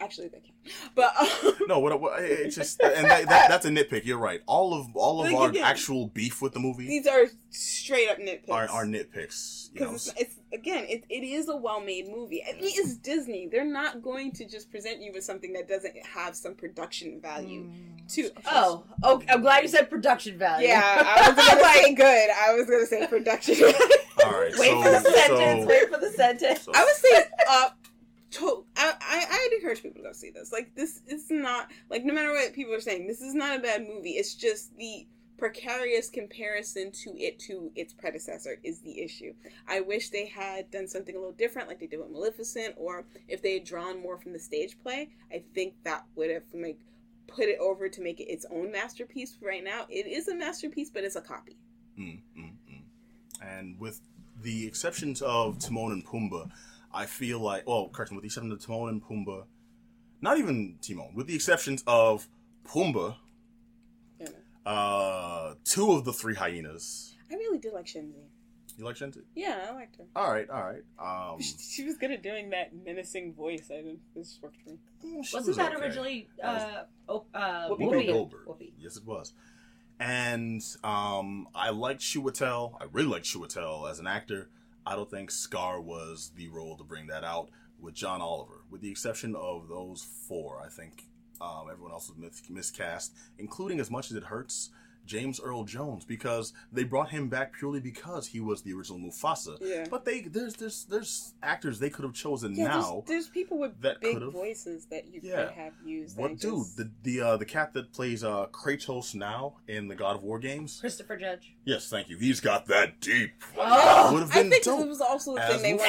C: Actually, they can. But um,
A: No, what, what it's just and that, that, that's a nitpick. You're right. All of all of
C: Like,
A: our
C: again,
A: actual beef with the movie
C: these are straight up nitpicks.
A: are, are nitpicks.
C: Because it's, it's again, it, it is a well-made movie. I mean, it's Disney. They're not going to just present you with something that doesn't have some production value. To
B: Oh, oh, I'm glad you said production value.
C: yeah, I was gonna (laughs) say good. I was gonna say production. Value.
A: All right. (laughs)
B: Wait
A: so,
B: for the sentence.
A: so,
B: wait for the sentence.
A: so-
C: I would say uh I, I I'd encourage people to go see this. Like this is not like no matter what people are saying, this is not a bad movie. It's just the precarious comparison to it to its predecessor is the issue. I wish they had done something a little different like they did with Maleficent or if they had drawn more from the stage play, I think that would have like put it over to make it its own masterpiece. Right now, it is a masterpiece, but it's a copy.
A: Mm, mm, mm. And with the exceptions of Timon and Pumbaa, I feel like, oh, correction, with the exception of Timon and Pumbaa, not even Timon, with the exceptions of Pumbaa,
C: You know.
A: uh, two of the three hyenas.
C: I really did like Shenzi.
A: You like Shenzi?
C: Yeah, I liked her.
A: All right, all right. Um, (laughs)
C: She was good at doing that menacing voice. I didn't. This worked for me.
B: Wasn't
A: was
B: that
A: okay.
B: originally
A: That was-
B: uh, oh, uh,
C: Whoopi
A: Whoopi
B: Whoopi?
A: Goldberg.
B: Whoopi.
A: Yes, it was. And um, I liked Chiwetel. I really liked Chiwetel as an actor. I don't think Scar was the role to bring that out with John Oliver, with the exception of those four. I think um, everyone else was mis- miscast, including as much as it hurts. James Earl Jones because they brought him back purely because he was the original Mufasa.
C: Yeah.
A: But they there's there's there's actors they could have chosen
C: Yeah,
A: now.
C: there's, there's people with
A: that
C: big
A: could've-
C: voices that you
A: Yeah.
C: could have used.
A: What dude?
C: just-
A: The the uh, the cat that plays uh, Kratos now in the God of War games?
B: Christopher Judge.
A: Yes, thank you. He's got that deep.
B: Oh,
A: Would have
C: I think
A: dope.
C: it was also the thing they were.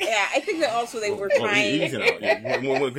C: Yeah, I think that also they were
A: Well, well,
C: trying.
A: you know, yeah,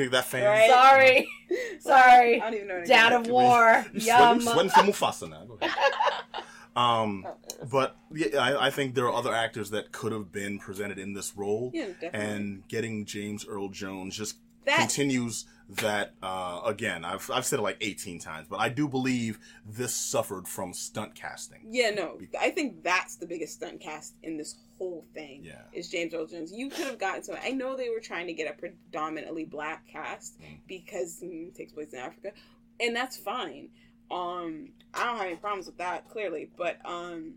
A: that (laughs) fan.
C: Right?
B: Sorry. (laughs) Sorry.
C: I don't even know. what
B: Dad of
C: is.
B: War. (laughs)
A: You
B: Yum.
A: sweating, sweating for Mufasa now. Go ahead. (laughs) Um,
C: Oh,
A: but yeah, I, I think there are other actors that could have been presented in this role,
C: Yeah, definitely.
A: and getting James Earl Jones just
C: That-
A: continues that. Uh, again, I've I've said it like eighteen times, but I do believe this suffered from stunt casting.
C: Yeah, no, I think that's the biggest stunt cast in this whole thing.
A: Yeah.
C: is James Earl Jones. You could have gotten to. I know they were trying to get a predominantly black cast
A: Mm.
C: because mm, it takes place in Africa, and that's fine. Um, I don't have any problems with that clearly, but um,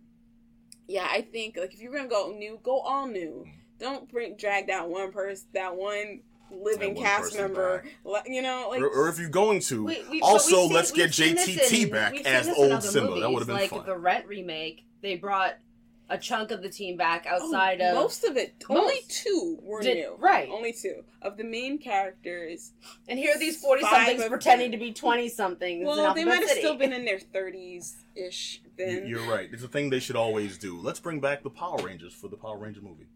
C: yeah, I think like if you're gonna go new, go all new.
A: Mm.
C: Don't bring drag down one person, that one living cast member.
A: back.
C: You know, like
A: or, or if you're going to,
B: We- we-
A: also
B: we've seen-
A: let's get
B: we've seen this
A: JTT
B: in-
A: back as
B: this
A: old
B: other
A: Simba. That would have been
B: like
A: fun.
B: the Rent remake. They brought a chunk of the team back
C: Oh,
B: outside of
C: most of it,
B: Most.
C: only two were
B: Did-
C: new.
B: right.
C: only two of the main characters.
B: And here are these
C: forty
B: somethings pretending
C: them.
B: to be 20 somethings.
C: Well, they might have still been in their thirties ish then.
A: You're right. It's a thing they should always do. Let's bring back the Power Rangers for the Power Ranger movie.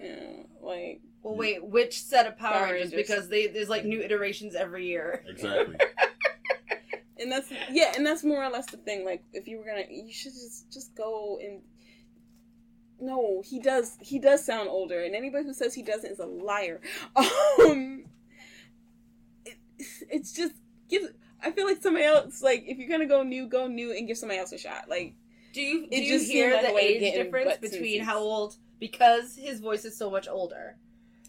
C: Yeah, like
B: Well, wait, which set of Power,
C: Power
B: Rangers?
C: Rangers.
B: Because they, there's like new iterations every year.
A: Exactly. (laughs)
C: and that's yeah, and that's more or less the thing. Like if you were gonna, you should just just go and. No, he does. He does sound older, and anybody who says he doesn't is a liar. (laughs) Um, it, it's just give. I feel like somebody else. Like if you're gonna go new, go new, and give somebody else a shot. Like
B: Do you, do
C: It
B: you hear the
C: a way of
B: age difference between how old? Because his voice is so much older.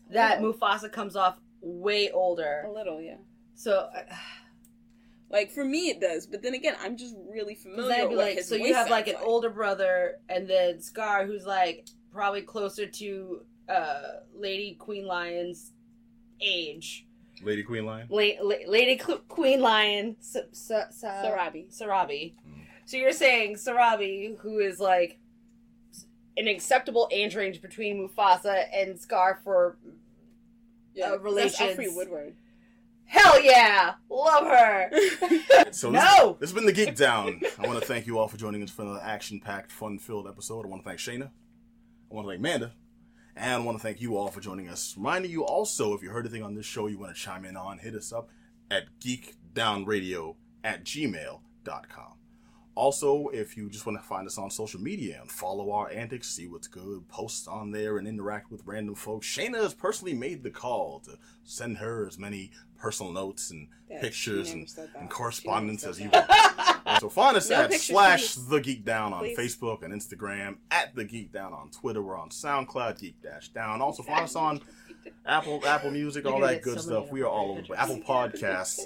B: That. Mufasa comes off way older.
C: a little, yeah.
B: So, uh, (sighs)
C: Like for me, it does. But then again, I'm just really familiar with
B: it'd be
C: what
B: like,
C: his
B: so you have like an
C: sounds
B: older brother, and then Scar, who's like probably closer to uh, Lady Queen Lion's age.
A: Lady Queen Lion.
B: La- La- Lady Qu- Queen Lion, Sa- Sa- Sa-
C: Sarabi.
B: Sarabi.
A: Mm.
B: So you're saying Sarabi, who is like an acceptable age range between Mufasa and Scar for
C: Yeah,
B: Uh, relations.
C: That's Alfre Woodard.
B: hell yeah, love her. (laughs)
A: So (laughs)
B: No!
A: this, this has been the Geek Down. I want to thank you all for joining us for another action-packed, fun-filled episode. I want to thank Shayna. I want to thank Amanda. And I want to thank you all for joining us. Reminding you also, if you heard anything on this show you want to chime in on, hit us up at geekdownradio at gmail.com. Also, if you just want to find us on social media and follow our antics, see what's good, post on there and interact with random folks, Shayna has personally made the call to send her as many personal notes and
C: Yeah,
A: pictures and, and correspondence as you want. So find us
C: No
A: at slash
C: please.
A: the Geek Down on
C: Please.
A: Facebook and Instagram, at the Geek Down on Twitter. We're on SoundCloud, Geek Dash Down. Also find us on Apple Apple Music, all that good
B: so
A: stuff. We are all over. Apple Podcasts.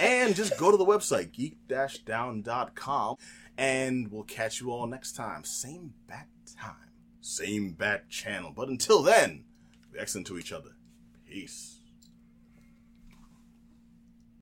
A: And just go to the website, geek-down.com, and we'll catch you all next time. Same bat time, same bat channel. But until then, be excellent to each other. Peace.